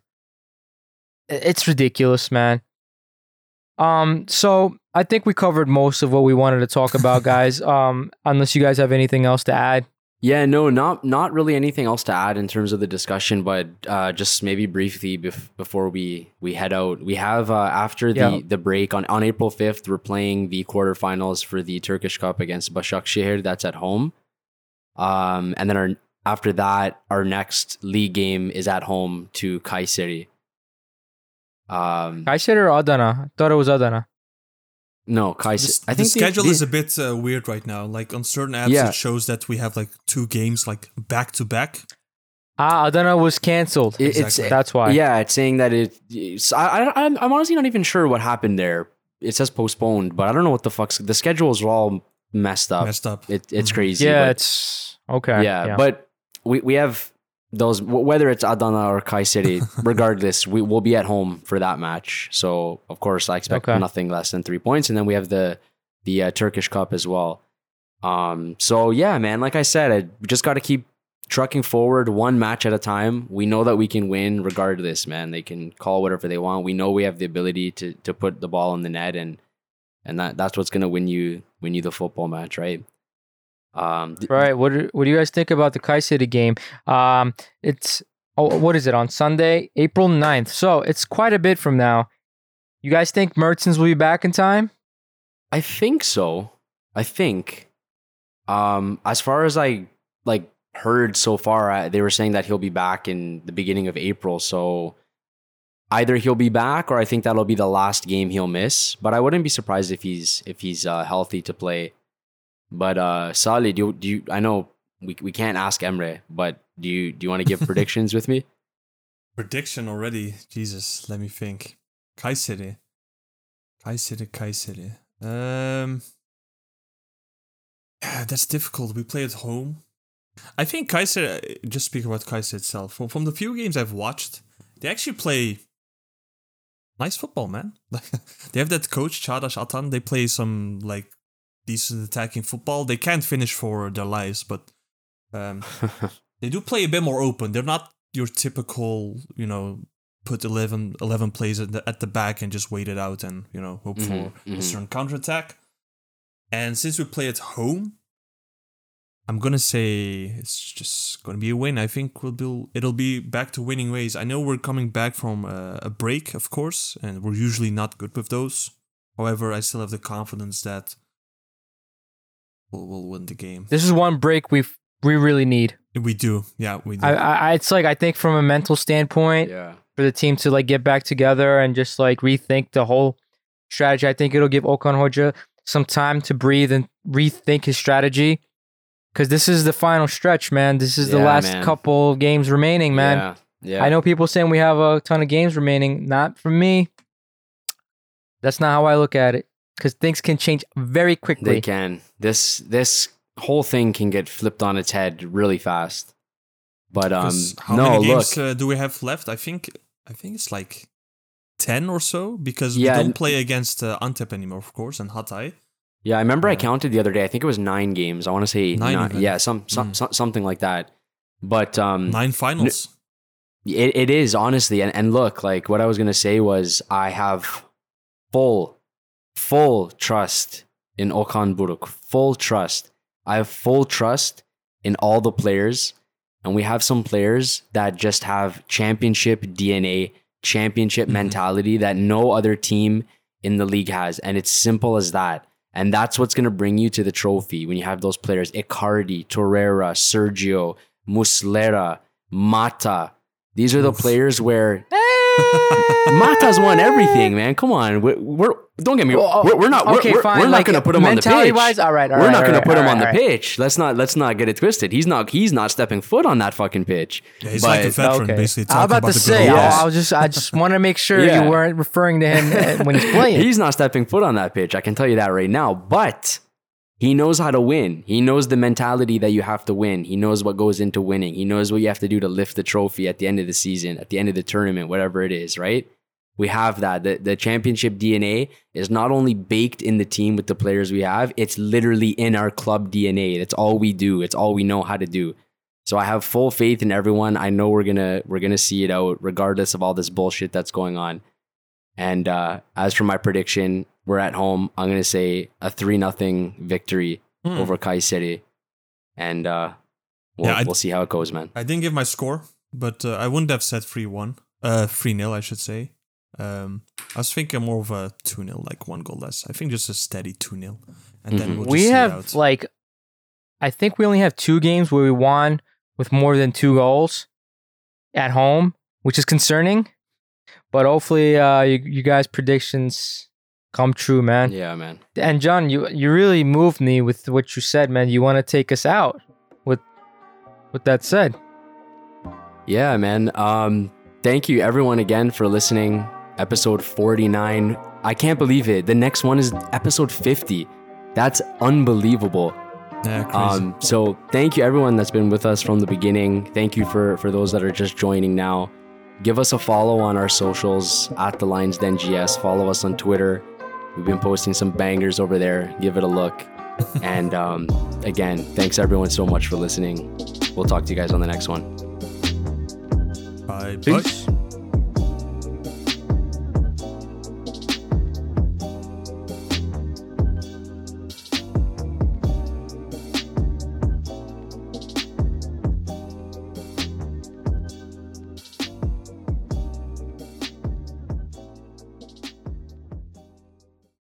It's ridiculous, man. Um, so I think we covered most of what we wanted to talk about, guys. Um, unless you guys have anything else to add. Yeah, no, not not really anything else to add in terms of the discussion, but uh, just maybe briefly bef- before we we head out, we have uh, after the Yeah. the break on on April fifth, we're playing the quarterfinals for the Turkish Cup against Başakşehir. That's at home, um, and then our after that, our next league game is at home to Kayseri. Um, I said or Adana. I thought it was Adana. No, The, I the think the- schedule the- is a bit uh, weird right now. Like on certain apps, Yeah. it shows that we have like two games like back to back. Ah, Adana was canceled. it- Exactly. it's That's why. Yeah, it's saying that it. It's, I, I, I'm I'm honestly not even sure what happened there. It says postponed, but I don't know what the fuck's the schedules are all messed up. Messed up. It, it's Mhm. crazy. Yeah, but- it's okay. yeah, but we we have those whether it's Adana or Kayseri, regardless, we will be at home for that match. So of course, I expect Okay. nothing less than three points, and then we have the the uh, Turkish Cup as well. Um, so yeah, man, like I said, I we just got to keep trucking forward one match at a time. We know that we can win regardless, man. They can call whatever they want. We know we have the ability to to put the ball in the net and and that that's what's gonna win you win you the football match, right? Um, th- Right. What do, what do you guys think about the Kayseri game? Um, it's oh, what is it on Sunday, April 9th. So it's quite a bit from now. You guys think Mertens will be back in time? I think so. I think. Um, as far as I like heard so far, I, they were saying that he'll be back in the beginning of April. So either he'll be back, or I think that'll be the last game he'll miss. But I wouldn't be surprised if he's if he's uh, healthy to play. But uh, Salih, do you, do you? I know we we can't ask Emre, but do you do you want to give predictions with me? Prediction already. Jesus, let me think. Kayseri. Kai City, Kayseri. Um, yeah, that's difficult. We play at home. I think Kaiser, just speak about Kaiser itself. From, from the few games I've watched, they actually play nice football, man. they have that coach, Çağdaş Atan. They play some like decent attacking football. They can't finish for their lives, but um, they do play a bit more open. They're not your typical, you know, put 11, 11 plays at the, at the back and just wait it out and, you know, hope Mhm, for a mhm. certain counterattack. And since we play at home, I'm gonna say it's just gonna be a win. I think we'll be it'll be back to winning ways. I know we're coming back from a, a break, of course, and we're usually not good with those. However, I still have the confidence that we'll, we'll win the game. This is one break we we really need. We do, yeah, we do. I, I it's like I think from a mental standpoint yeah. for the team to like get back together and just like rethink the whole strategy. I think it'll give Okan Hoca some time to breathe and rethink his strategy. Cause this is the final stretch, man. This is the Yeah, last man. couple games remaining, man. Yeah. Yeah. I know people saying we have a ton of games remaining. Not for me. That's not how I look at it. Because things can change very quickly. They can. This this whole thing can get flipped on its head really fast. But um, how no, many look. games uh, do we have left? I think I think it's like ten or so because Yeah, we don't play against uh, Antep anymore, of course, and Hatay. yeah, I remember I uh, counted the other day. I think it was 9 games. I want to say Nine nine. yeah, some, some, Mm. some something like that. But um Nine finals. It, it is honestly, and, and look, like what I was gonna say was I have full, full trust in Okan Buruk. Full trust. I have full trust in all the players, and we have some players that just have championship DNA, championship Mhm. mentality that no other team in the league has, and it's simple as that. And that's what's going to bring you to the trophy when you have those players Icardi, Torreira, Sergio, Muslera, Mata. These are the players where Mata's won everything, man. Come on. We're, we're don't get me Well, we're, we're not we're, okay, we're, fine, we're not like, going to put him on the pitch. mentality-wise, all right, all we're right, not all going to right, put him all on the pitch. Let's not let's not get it twisted. He's not he's not stepping foot on that fucking pitch. Yeah, he's But- like a veteran, Okay. basically. I was talking about to say, good old I, was just, I just want to make sure Yeah. you weren't referring to him uh, when he's playing. He's not stepping foot on that pitch. I can tell you that right now. But he knows how to win. He knows the mentality that you have to win. He knows what goes into winning. He knows what you have to do to lift the trophy at the end of the season, at the end of the tournament, whatever it is, right? We have that. The, the championship DNA is not only baked in the team with the players we have, it's literally in our club DNA. That's all we do. It's all we know how to do. So I have full faith in everyone. I know we're gonna we're gonna see it out regardless of all this bullshit that's going on. And uh, as for my prediction, we're at home. I'm gonna say a three nothing victory Hmm. over Kayseri, and uh, we'll Yeah, I- we'll see how it goes, man. I didn't give my score, but uh, I wouldn't have said 3 1. Uh, 3 0, I should say. Um, I was thinking more of a 2 0, like one goal less. I think just a steady 2 0. And then Mhm. we'll just we see it have out. like, I think we only have two games where we won with more than two goals at home, which is concerning. But hopefully, uh, you, you guys' predictions come true, man. Yeah, man. And Can, you you really moved me with what you said, man. You want to take us out with with that said. Yeah, man. Um, thank you everyone again for listening. Episode 49. I can't believe it. The next one is episode 50. That's unbelievable. yeah, crazy. Um, so thank you everyone that's been with us from the beginning. Thank you for for those that are just joining now. Give us a follow on our socials at the Lions Den GS. Follow us on Twitter. We've been posting some bangers over there. Give it a look. and um, again, thanks everyone so much for listening. We'll talk to you guys on the next one. bye. Peace. Bye.